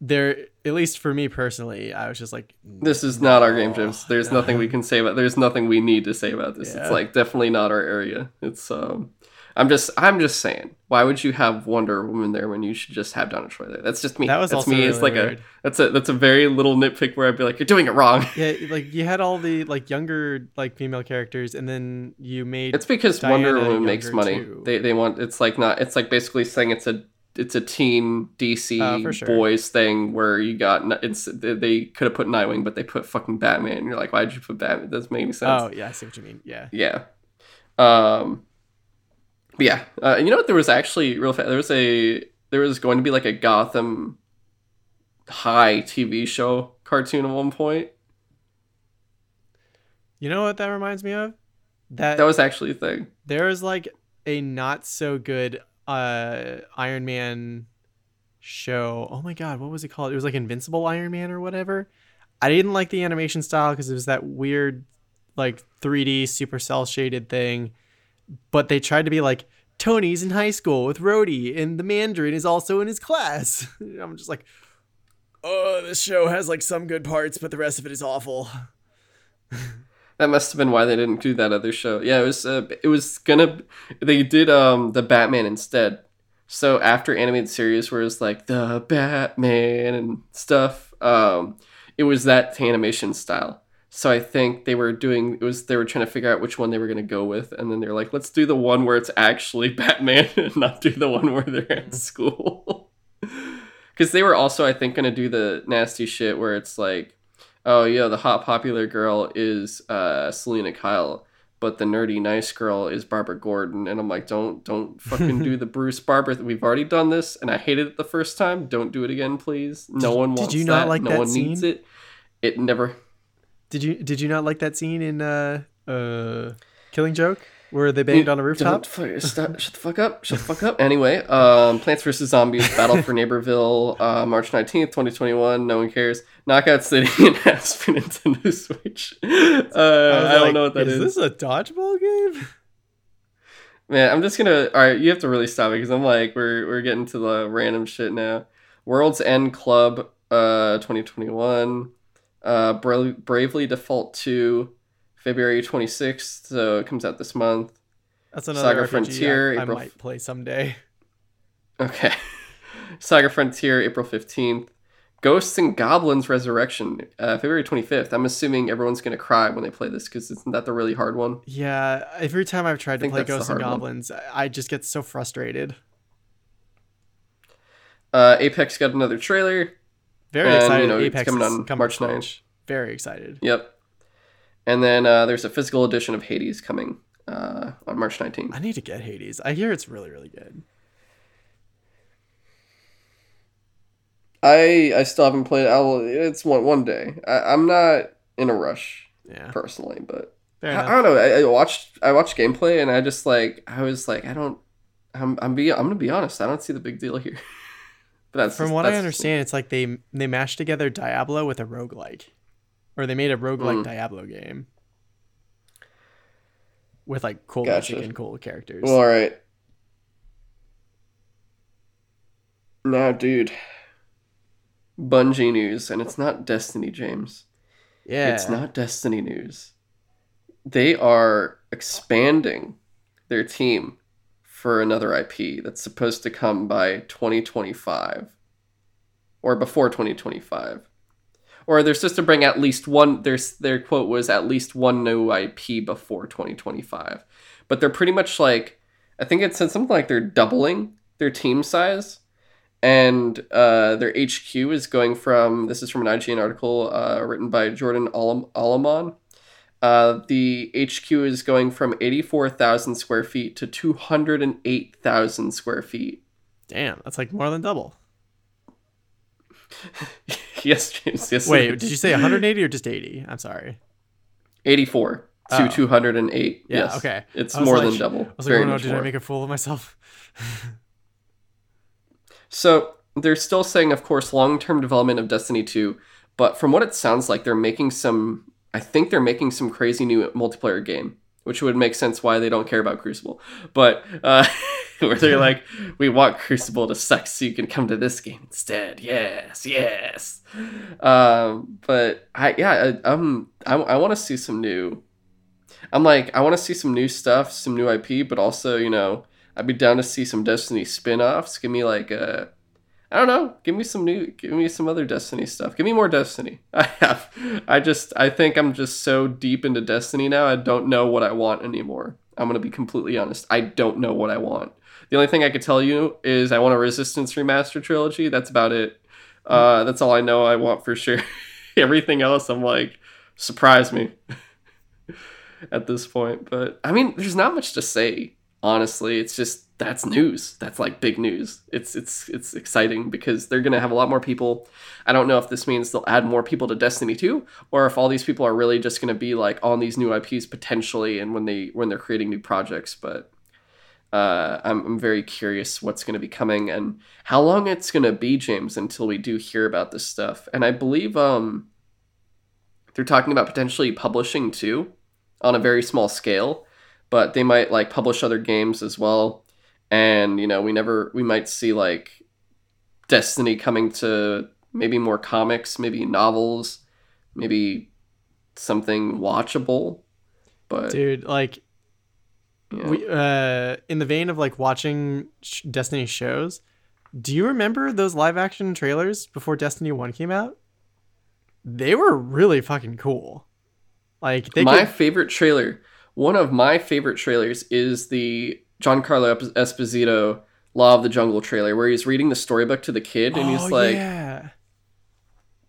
there at least for me personally i was just like this is not our game James. there's nothing we can say about there's nothing we need to say about this yeah. it's like definitely not our area it's um I'm just I'm just saying, why would you have Wonder Woman there when you should just have Donna Troy there? That's just me. That was that's me. Really it's like weird. a that's a that's a very little nitpick where I'd be like, you're doing it wrong. Yeah, like you had all the like younger like female characters, and then you made. It's because Diana Wonder Woman makes money. Too. They they want it's like not it's like basically saying it's a it's a teen DC uh, sure. boys thing where you got it's they could have put Nightwing, but they put fucking Batman. And you're like, why did you put Batman? It doesn't make any sense. Oh yeah, I see what you mean. Yeah. Yeah. Um but yeah, uh, you know what? There was actually real fast. There was a there was going to be like a Gotham High TV show cartoon at one point. You know what that reminds me of? That that was actually a thing. There was like a not so good uh Iron Man show. Oh my god, what was it called? It was like Invincible Iron Man or whatever. I didn't like the animation style because it was that weird like 3D super cell shaded thing but they tried to be like Tony's in high school with Rhodey, and the Mandarin is also in his class. I'm just like, oh, this show has like some good parts, but the rest of it is awful. that must have been why they didn't do that other show. Yeah, it was. Uh, it was gonna. They did um the Batman instead. So after animated series, where it's like the Batman and stuff, um, it was that animation style. So I think they were doing it was they were trying to figure out which one they were going to go with, and then they're like, let's do the one where it's actually Batman, and not do the one where they're at school. Because they were also, I think, going to do the nasty shit where it's like, oh yeah, the hot popular girl is uh, Selina Kyle, but the nerdy nice girl is Barbara Gordon, and I'm like, don't don't fucking do the Bruce Barbara. We've already done this, and I hated it the first time. Don't do it again, please. No did, one wants did you not that. Like no that one scene? needs it. It never did you did you not like that scene in uh uh Killing Joke where they banged on a rooftop? Don't, stop, shut the fuck up! Shut the fuck up! Anyway, um, Plants vs Zombies: Battle for Neighborville, uh, March nineteenth, twenty twenty one. No one cares. Knockout City and Aspen Nintendo Switch. Uh, I, I don't know what that is. Is this a dodgeball game? Man, I'm just gonna. All right, you have to really stop it because I'm like, we're we're getting to the random shit now. World's End Club, uh, 2021 uh, Bra- Bravely Default 2, February 26th, so it comes out this month. That's another Saga RPG Frontier. I, I might play someday. Okay. Saga Frontier, April 15th. Ghosts and Goblins Resurrection, uh, February 25th. I'm assuming everyone's going to cry when they play this because isn't that the really hard one? Yeah, every time I've tried to play Ghosts and Goblins, one. I just get so frustrated. Uh, Apex got another trailer. Very and, excited. You know, Apex coming on coming March 9th. Very excited. Yep. And then uh, there's a physical edition of Hades coming uh, on March 19th. I need to get Hades. I hear it's really, really good. I I still haven't played. I'll. It's one one day. I, I'm not in a rush Yeah. personally, but I. I don't know. I, I watched I watched gameplay and I just like I was like I don't. I'm I'm be I'm gonna be honest. I don't see the big deal here. but that's From just- what that's I understand, it's like they they mashed together Diablo with a roguelike. Or they made a roguelike Mm. Diablo game. With like cool Gotcha. music and cool characters. Well, all right. Now, dude. Bungie news, and it's not Destiny, James. yeah. It's not Destiny news. They are expanding their team for another IP that's supposed to come by 2025 or before 2025. Or they're supposed to bring at least one their their quote was at least one new IP before 2025. But they're pretty much like I think it said something like they're doubling their team size and uh, their HQ is going from this is from an IGN article uh, written by Jordan Alam- Oloman. Uh, the HQ is going from 84,000 square feet to 208,000 square feet. Damn, that's like more than double. yes, James. Yes. Wait, did you say 180 or just 80? I'm sorry. 84 to Oh. 208. Yeah, yes. okay. It's more like- than double. I was like, oh no, did more. I make a fool of myself? So they're still saying, of course, long-term development of Destiny 2, but from what it sounds like, they're making some. I think they're making some crazy new multiplayer game, which would make sense why they don't care about Crucible. But uh, where they're like, we want Crucible to suck, so you can come to this game instead. Yes, yes. Um, but I, yeah, I, um, I, I want to see some new. I'm like, I want to see some new stuff, some new IP, but also, you know, I'd be down to see some Destiny spin-offs. Give me like a I don't know. Give me some new give me some other Destiny stuff. Give me more Destiny. I have I just I think I'm just so deep into Destiny now. I don't know what I want anymore. I'm to be completely honest. I don't know what I want. The only thing I could tell you is I want a Resistance remaster trilogy. That's about it. Uh that's all I know I want for sure. Everything else I'm like surprise me at this point, but I mean, there's not much to say honestly it's just that's news. That's like big news. It's it's it's exciting because they're gonna have a lot more people. I don't know if this means they'll add more people to destiny 2 or if all these people are really just gonna be like on these new ips potentially and when they when they're creating new projects but uh, I'm, I'm very curious what's going to be coming and how long it's going to be james until we do hear about this stuff. And i believe um they're talking about potentially publishing too on a very small scale but they might like publish other games as well and you know we never we might see like destiny coming to maybe more comics maybe novels maybe something watchable but Dude, like yeah. we uh in the vein of like watching sh- Destiny shows, do you remember those live action trailers before Destiny 1 came out? They were really fucking cool. Like they my could, favorite trailer one of my favorite trailers is the Giancarlo Ep- Esposito Law of the Jungle trailer where he's reading the storybook to the kid and he's Oh, like yeah.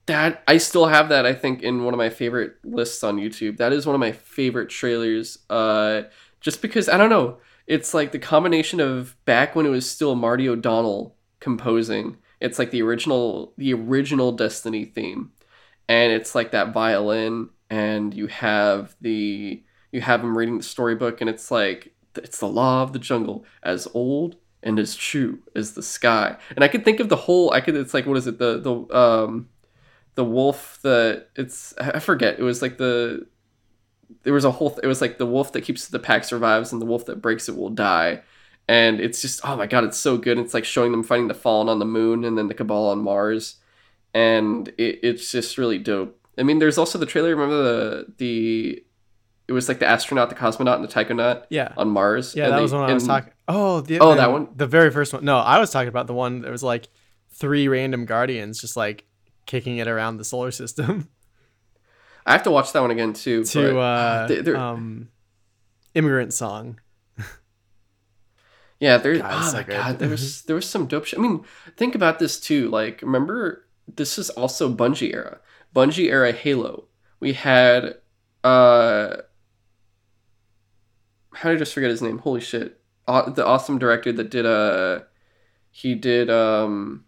that I still have that I think in one of my favorite lists on YouTube. That is one of my favorite trailers. Uh, just because I don't know, it's like the combination of back when it was still Marty O'Donnell composing. It's like the original the original Destiny theme, and it's like that violin, and you have the you have him reading the storybook, and it's like it's the law of the jungle, as old and as true as the sky. And I could think of the whole. I could. It's like what is it? The the um the wolf that it's I forget. It was like the there was a whole it was like the wolf that keeps the pack survives and the wolf that breaks it will die. And it's just oh my god, it's so good. It's like showing them fighting the fallen on the moon and then the cabal on Mars. And it, it's just really dope. I mean, there's also the trailer. Remember the the it was like the astronaut, the cosmonaut, and the taikonaut Yeah. on Mars. Yeah, and that they- was one I was talking. Oh, the, Oh, the- that one? The very first one. No, I was talking about the one that was like three random guardians just like kicking it around the solar system I have to watch that one again too. to but, uh, they- they're- um, immigrant song. Yeah, there. God, oh so my good. god, there was there was some dope shit. I mean, think about this too. Like, remember this is also Bungie era. Bungie era Halo. We had uh how did I just forget his name? Holy shit. Uh, the awesome director that did uh he did um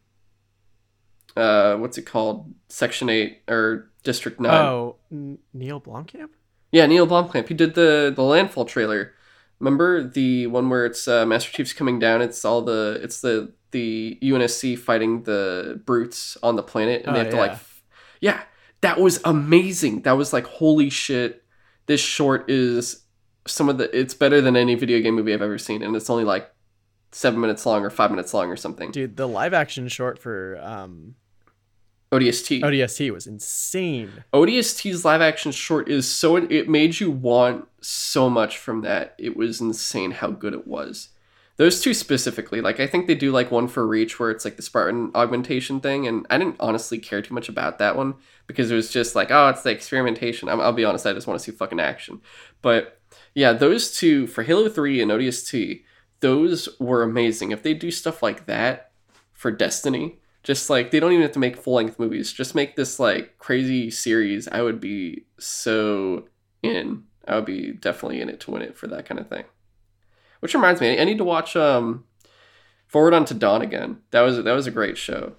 uh, what's it called? Section Eight or District Nine. Oh, N- Neil Blomkamp. Yeah, Neil Blomkamp. He did the the Landfall trailer. Remember the one where it's uh, Master Chief's coming down? It's all the it's the the UNSC fighting the brutes on the planet, and they Oh, have to like, f- yeah, that was amazing. That was like holy shit. This short is some of the. It's better than any video game movie I've ever seen, and it's only like seven minutes long or five minutes long or something. Dude, the live action short for um, ODST. ODST was insane. ODST's live action short is so it made you want so much from that. It was insane how good it was. Those two specifically, like I think they do like one for Reach where it's like the Spartan augmentation thing, and I didn't honestly care too much about that one because it was just like, oh, it's the experimentation. I'm, I'll be honest, I just want to see fucking action. But yeah, those two for Halo Three and ODST, those were amazing. If they do stuff like that for Destiny, just like they don't even have to make full length movies. Just make this like crazy series. I would be so in. I would be definitely in it to win it for that kind of thing. Which reminds me, I need to watch um Forward Unto Dawn again. That was that was a great show.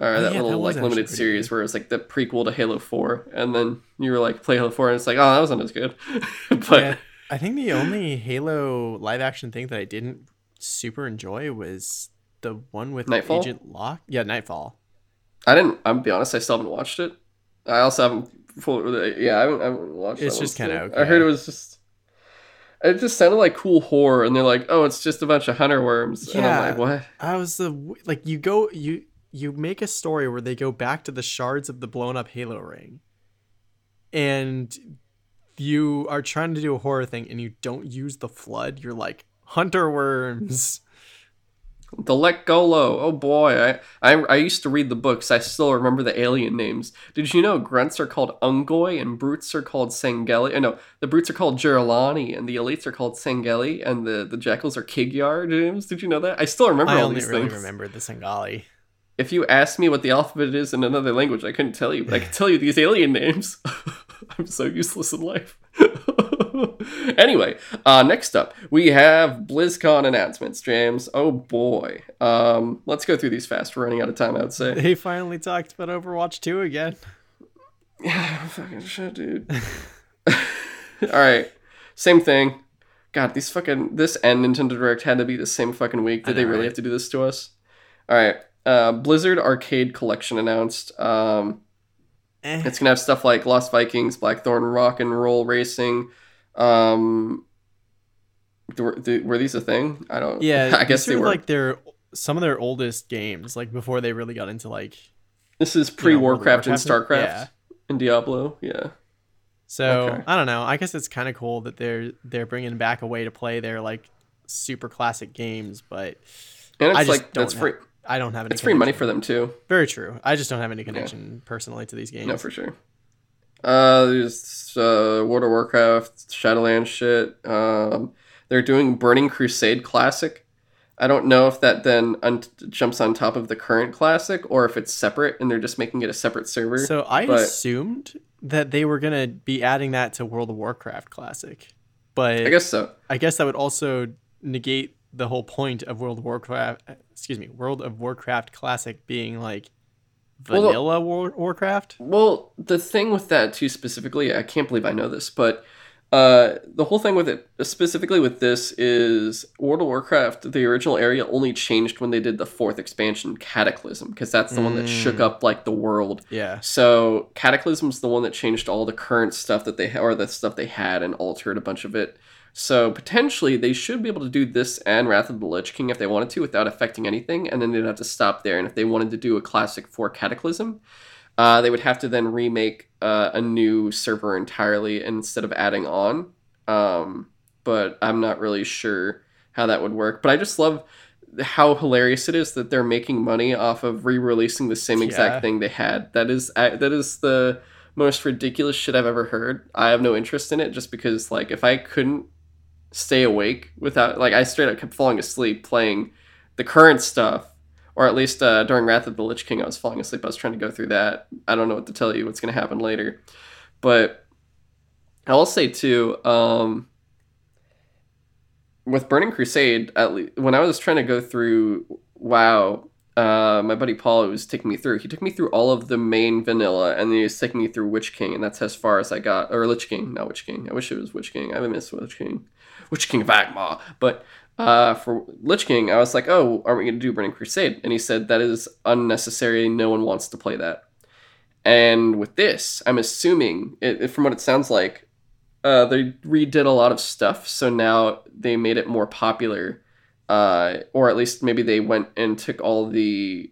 Or Oh, that yeah, little was like limited series good. where it was like the prequel to Halo Four, and then you were like play Halo Four, and it's like oh that wasn't as good. but Yeah, I think the only Halo live action thing that I didn't super enjoy was the one with Nightfall? Agent Locke. Yeah, Nightfall. I didn't. I'm be honest. I still haven't watched it. I also haven't. Full, yeah, I haven't, I haven't watched. It. It's just kinda still. I heard it was just. It just sounded like cool horror, and they're like, "Oh, it's just a bunch of hunter worms." And I'm Yeah. like, "What?" I was the like you go you you make a story where they go back to the shards of the blown up Halo ring, and you are trying to do a horror thing and you don't use the flood. You're like hunter worms. The Lekgolo. Oh boy, I, I I used to read the books. I still remember the alien names. Did you know grunts are called Ungoy and brutes are called Sangheili? Uh, no, the brutes are called Jiralhanae and the elites are called Sangheili and the the jackals are Kig-Yar. James, did you know that? I still remember I all only these really things. remember the Sangheili. If you asked me what the alphabet is in another language, I couldn't tell you, but I could tell you these alien names. I'm so useless in life. anyway, uh, next up, we have BlizzCon announcements, James. Oh boy. Um, let's go through these fast. We're running out of time, I would say. They finally talked about Overwatch 2 again. Yeah, fucking shit, dude. All right, same thing. God, these fucking this and Nintendo Direct had to be the same fucking week. Did I they really right? have to do this to us? All right, uh, Blizzard Arcade Collection announced. Um, Eh. it's gonna have stuff like Lost Vikings, Blackthorne Rock and Roll Racing. Um, were, were these a thing? I don't. Yeah, I guess they were. like their some of their oldest games, like before they really got into like this is you pre know, World of Warcraft and Starcraft Yeah. and Diablo. Yeah. So Okay. I don't know. I guess it's kind of cool that they're they're bringing back a way to play their like super classic games, but And it's I just like don't that's free. have- I don't have any. It's free money for them too. Very true. I just don't have any connection personally to these games. No, for sure. Uh, there's uh, World of Warcraft, Shadowlands shit. Um, they're doing Burning Crusade Classic. I don't know if that then un- jumps on top of the current classic or if it's separate and they're just making it a separate server. So I but- assumed that they were gonna be adding that to World of Warcraft Classic, but I guess so. I guess that would also negate the whole point of World of Warcraft. Excuse me, World of Warcraft Classic being like Well, vanilla War- Warcraft. Well, the thing with that too specifically, I can't believe I know this, but uh, the whole thing with it, specifically with this, is World of Warcraft. The original area only changed when they did the fourth expansion, Cataclysm, because that's the one that shook Mm. up like the world. Yeah. So Cataclysm's the one that changed all the current stuff that they ha- or the stuff they had and altered a bunch of it. So potentially they should be able to do this and Wrath of the Lich King if they wanted to without affecting anything, and then they'd have to stop there. And if they wanted to do a classic for Cataclysm, uh, they would have to then remake uh, a new server entirely instead of adding on. Um, but I'm not really sure how that would work. But I just love how hilarious it is that they're making money off of re-releasing the same exact Yeah. thing they had. That is that is the most ridiculous shit I've ever heard. I have no interest in it just because like if I couldn't stay awake without like I straight up kept falling asleep playing the current stuff or at least uh, during Wrath of the Lich King I was falling asleep. I was trying to go through that. I don't know what to tell you what's going to happen later. But I'll say too um with Burning Crusade, at least when I was trying to go through WoW, uh, my buddy Paul was taking me through. He took me through all of the main vanilla, and then he was taking me through Witch King, and that's as far as I got. Or Lich King, not Witch King. I wish it was Witch King. I haven't missed Witch King. Witch King of Angmar. But uh, for Lich King, I was like, oh, are we going to do Burning Crusade? And he said that is unnecessary. No one wants to play that. And with this, I'm assuming, it, from what it sounds like, uh, they redid a lot of stuff. So now they made it more popular uh, or at least maybe they went and took all the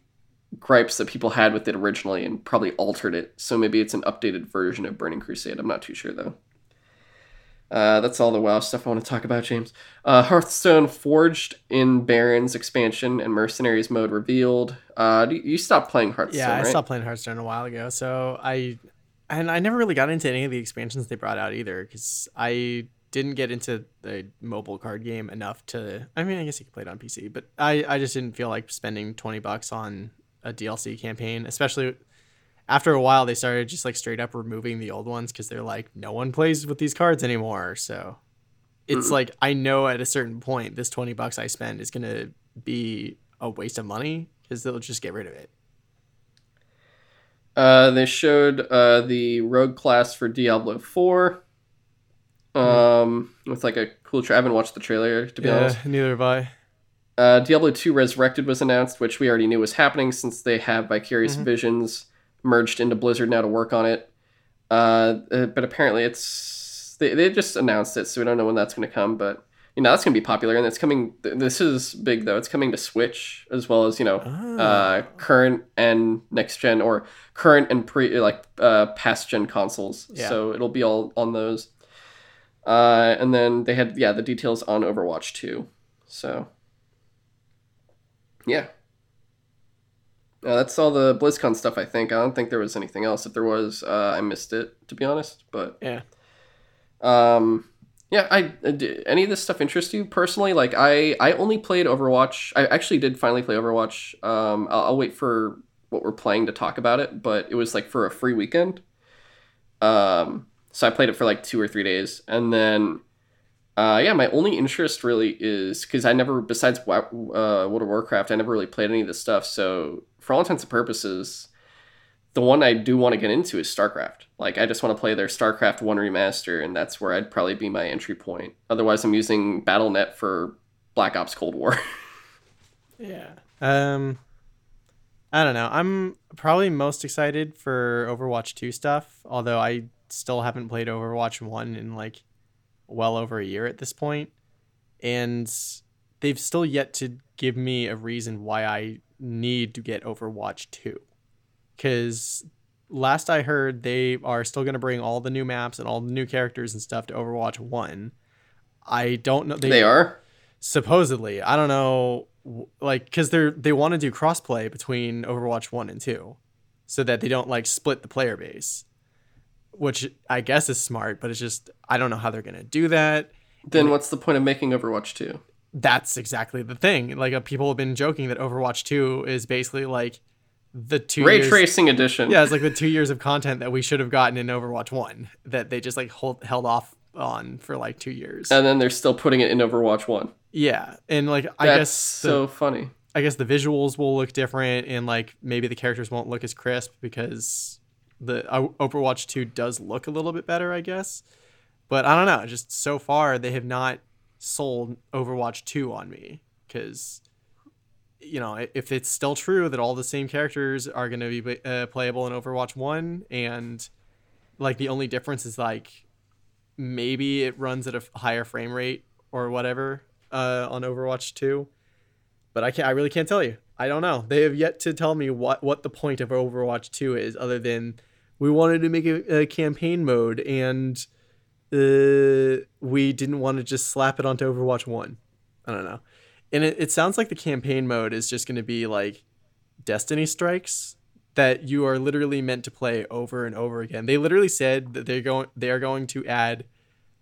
gripes that people had with it originally and probably altered it. So maybe it's an updated version of Burning Crusade. I'm not too sure though. Uh, that's all the WoW stuff I want to talk about, James. Uh, Hearthstone Forged in Barrens expansion and Mercenaries mode revealed. Uh, you stopped playing Hearthstone, Yeah, I right? stopped playing Hearthstone a while ago. So I, and I never really got into any of the expansions they brought out either because I didn't get into the mobile card game enough to. I mean, I guess you could play it on PC, but I I just didn't feel like spending twenty bucks on a DLC campaign, especially after a while they started just like straight up removing the old ones because they're like no one plays with these cards anymore. So it's mm like I know at a certain point this twenty bucks I spend is gonna be a waste of money because they'll just get rid of it. Uh, they showed uh, the rogue class for Diablo 4 um, with like a cool. Tra- I haven't watched the trailer to be yeah, honest. Neither have I. Uh, Diablo 2 Resurrected was announced, which we already knew was happening since they have Vicarious mm-hmm. Visions merged into Blizzard now to work on it. Uh, uh, but apparently it's they, they just announced it, so we don't know when that's going to come. But you know that's going to be popular, and it's coming. This is big though. It's coming to Switch as well as you know oh. uh, current and next gen or current and pre like uh, past gen consoles. Yeah. So it'll be all on those. Uh, and then they had yeah the details on Overwatch 2. So yeah. Uh, that's all the BlizzCon stuff, I think. I don't think there was anything else. If there was, uh, I missed it, to be honest. But yeah, um, yeah. I uh, any of this stuff interest you personally? Like, I I only played Overwatch. I actually did finally play Overwatch. Um, I'll, I'll wait for what we're playing to talk about it, but it was like for a free weekend. Um, so I played it for like two or three days, and then uh, yeah, my only interest really is because I never, besides uh, World of Warcraft, I never really played any of this stuff. So for all intents and purposes, the one I do want to get into is StarCraft. Like I just want to play their StarCraft One remaster, and that's where I'd probably be my entry point. Otherwise, I'm using Battle.net for Black Ops Cold War. yeah. Um. I don't know. I'm probably most excited for Overwatch 2 stuff, although I still haven't played Overwatch 1 in like well over a year at this point, and they've still yet to give me a reason why I need to get Overwatch 2. Cuz last I heard they are still going to bring all the new maps and all the new characters and stuff to Overwatch 1. I don't know they, they are supposedly. I don't know like cuz they're they want to do crossplay between Overwatch 1 and 2 so that they don't like split the player base which I guess is smart, but it's just I don't know how they're gonna do that. Then what's the point of making Overwatch 2? That's exactly the thing. Like uh, people have been joking that Overwatch 2 is basically like the two ray years, tracing edition. Yeah, it's like the two years of content that we should have gotten in Overwatch 1 that they just like hold, held off on for like two years. And then they're still putting it in Overwatch 1. Yeah. And like I That's guess so funny. I guess the visuals will look different and like maybe the characters won't look as crisp because the uh, Overwatch 2 does look a little bit better, I guess. But I don't know. Just so far, they have not sold Overwatch 2 on me because, you know, if it's still true that all the same characters are going to be uh, playable in Overwatch 1 and like the only difference is like maybe it runs at a higher frame rate or whatever uh, on Overwatch 2. But I can't. I really can't tell you. I don't know. They have yet to tell me what what the point of Overwatch 2 is, other than we wanted to make a, a campaign mode and uh, we didn't want to just slap it onto Overwatch 1. I don't know. And it, it sounds like the campaign mode is just going to be like Destiny Strikes that you are literally meant to play over and over again. They literally said that they're going they are going to add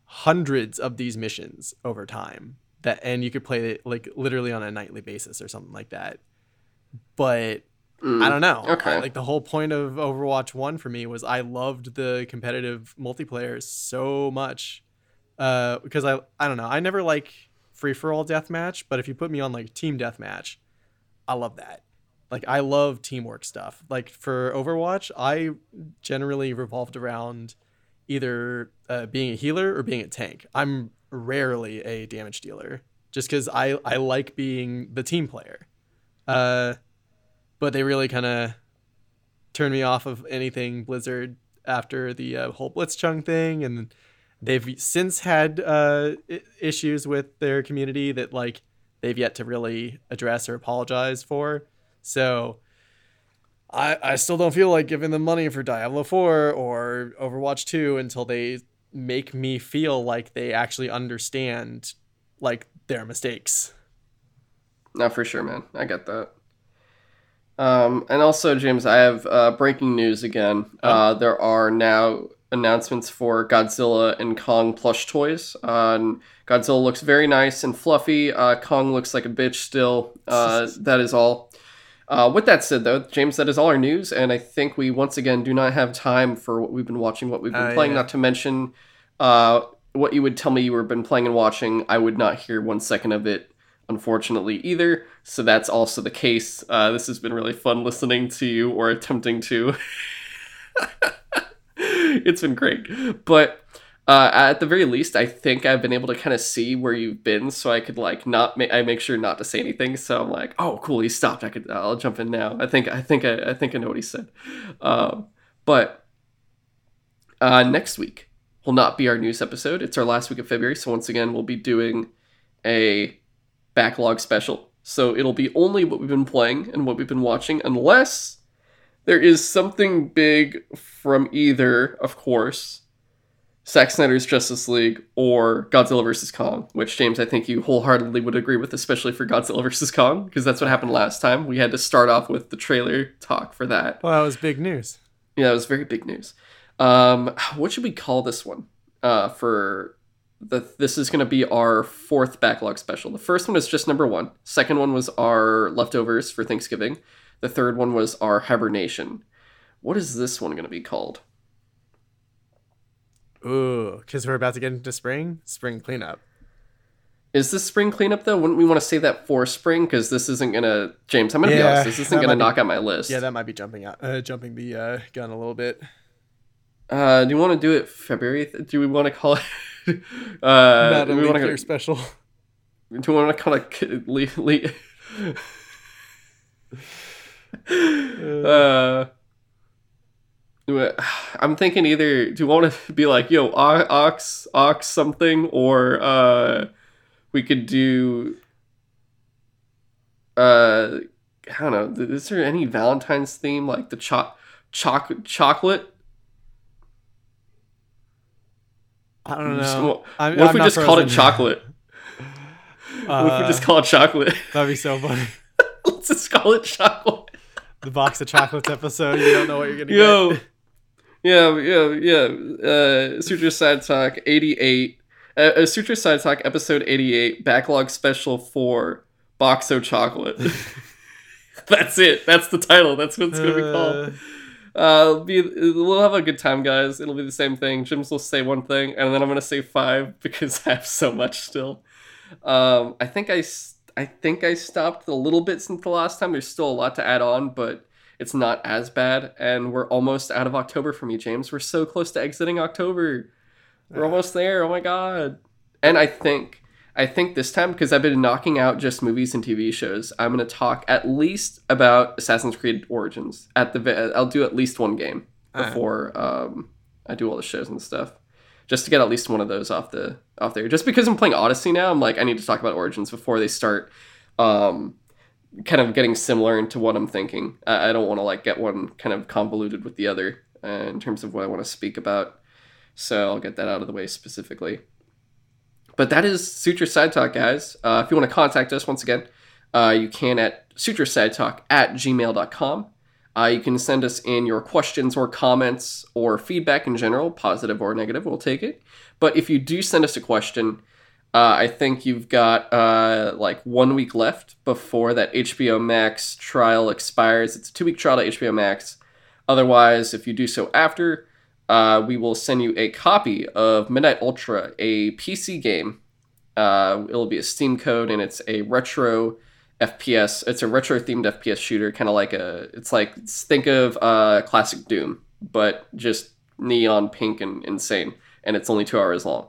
hundreds of these missions over time that and you could play it like literally on a nightly basis or something like that. But Mm, I don't know. Okay. I, like the whole point of Overwatch 1 for me was I loved the competitive multiplayer so much. Uh, because I I don't know. I never like free for all deathmatch, but if you put me on like team deathmatch, I love that. like I love teamwork stuff. Like for Overwatch, I generally revolved around either uh, being a healer or being a tank. I'm rarely a damage dealer just because I, I like being the team player. Uh, but they really kind of turned me off of anything Blizzard after the uh, whole Blitzchung thing, and they've since had uh, issues with their community that like they've yet to really address or apologize for. So I I still don't feel like giving them money for Diablo 4 or Overwatch 2 until they make me feel like they actually understand like their mistakes. No, for sure, man. I get that. Um, and also, James, I have uh, breaking news again. Oh. Uh, there are now announcements for Godzilla and Kong plush toys. Uh, Godzilla looks very nice and fluffy. Uh, Kong looks like a bitch still. Uh, that is all. Uh, with that said, though, James, that is all our news, and I think we once again do not have time for what we've been watching, what we've been playing. Yeah. Not to mention what you would tell me you were been playing and watching. I would not hear one second of it unfortunately, either. So that's also the case. Uh, this has been really fun listening to you or attempting to. it's been great. But uh, at the very least, I think I've been able to kind of see where you've been, so I could like not. Ma- I make sure not to say anything. So I'm like, oh, cool, he stopped. I could. I'll jump in now. I think. I think. I, I think I know what he said. Um, but uh, next week will not be our news episode. It's our last week of February, so once again, we'll be doing a backlog special. So it'll be only what we've been playing and what we've been watching, unless there is something big from either, of course, Zack Snyder's Justice League or Godzilla vs. Kong, which, James, I think you wholeheartedly would agree with, especially for Godzilla vs. Kong, because that's what happened last time. We had to start off with the trailer talk for that. Well, that was big news. Yeah, it was very big news. Um, what should we call this one uh, for the, this is going to be our fourth backlog special. The first one is just number one. Second one was our leftovers for Thanksgiving. The third one was our hibernation. What is this one going to be called? Ooh, because we're about to get into spring. Spring cleanup. Is this spring cleanup though? Wouldn't we want to say that for spring? Because this isn't gonna, James. I'm gonna yeah, be honest. This isn't gonna knock be, out my list. Yeah, that might be jumping out, uh, jumping the uh, gun a little bit. Uh, do you want to do it February? Do we want to call it? uh, Not a we want to special. Do you want to kind of leave? leave uh, I'm thinking either do you want to be like yo ox ox something or uh we could do uh I don't know is there any Valentine's theme like the cho- choc- chocolate I don't know. I'm, what if I'm we just called it chocolate? Uh, what if we just call it chocolate? That'd be so funny. Let's just call it chocolate. The box of chocolates episode. You don't know what you're gonna get. Yo. get. Yeah, yeah, yeah. Uh, Sutro Side Talk 88. Uh, uh, Sutro Side Talk episode 88. Backlog special for Boxo Chocolate. That's it. That's the title. That's what it's gonna be called. Uh, be we'll have a good time, guys. It'll be the same thing. Jims will say one thing, and then I'm gonna say five because I have so much still. Um, I think I I think I stopped a little bit since the last time. There's still a lot to add on, but it's not as bad. And we're almost out of October for me, James. We're so close to exiting October. We're almost there. Oh my god! And I think I think this time, because I've been knocking out just movies and TV shows, I'm going to talk at least about Assassin's Creed Origins. At the, I'll do at least one game before um, I do all the shows and stuff, just to get at least one of those off the off there. Just because I'm playing Odyssey now, I'm like I need to talk about Origins before they start, um, kind of getting similar into what I'm thinking. I, I don't want to like get one kind of convoluted with the other uh, in terms of what I want to speak about. So I'll get that out of the way specifically. But that is Sutro Side Talk, guys. Uh, if you want to contact us once again, uh, you can at sutrosidetalk at gmail.com. Uh, you can send us in your questions or comments or feedback in general, positive or negative, we'll take it. But if you do send us a question, uh, I think you've got uh, like one week left before that HBO Max trial expires. It's a two week trial to HBO Max. Otherwise, if you do so after, uh, we will send you a copy of Midnight Ultra, a PC game. Uh, it'll be a Steam code, and it's a retro FPS. It's a retro themed FPS shooter, kind of like a. It's like think of uh, classic Doom, but just neon pink and insane, and it's only two hours long.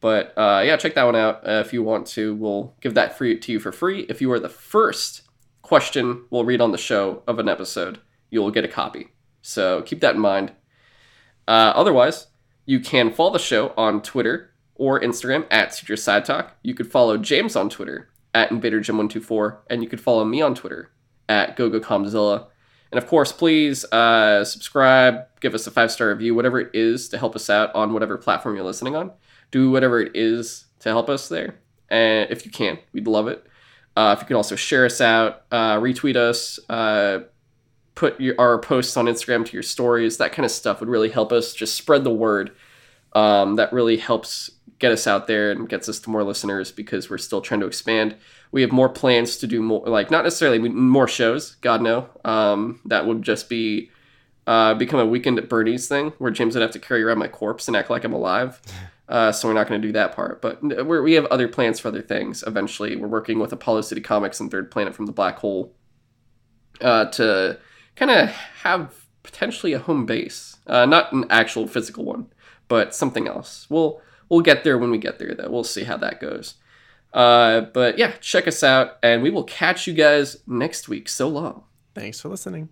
But uh, yeah, check that one out uh, if you want to. We'll give that free to you for free. If you are the first question we'll read on the show of an episode, you'll get a copy. So keep that in mind. Uh, otherwise, you can follow the show on Twitter or Instagram at Sutro Side Talk. You could follow James on Twitter at InvaderJim124, and you could follow me on Twitter at GoGoKamzilla. And of course, please uh, subscribe, give us a five star review, whatever it is to help us out on whatever platform you're listening on. Do whatever it is to help us there. And if you can, we'd love it. Uh, if you can also share us out, uh, retweet us, uh, put your, our posts on Instagram to your stories, that kind of stuff would really help us just spread the word. Um, that really helps get us out there and gets us to more listeners because we're still trying to expand. We have more plans to do more, like not necessarily more shows. God no, um, that would just be uh, become a weekend at Bernie's thing where James would have to carry around my corpse and act like I'm alive. Uh, so we're not going to do that part. But we have other plans for other things. Eventually, we're working with Apollo City Comics and Third Planet from the Black Hole uh, to kind of have potentially a home base, uh, not an actual physical one, but something else. We'll we'll get there when we get there. Though we'll see how that goes. Uh, but yeah, check us out, and we will catch you guys next week. So long. Thanks for listening.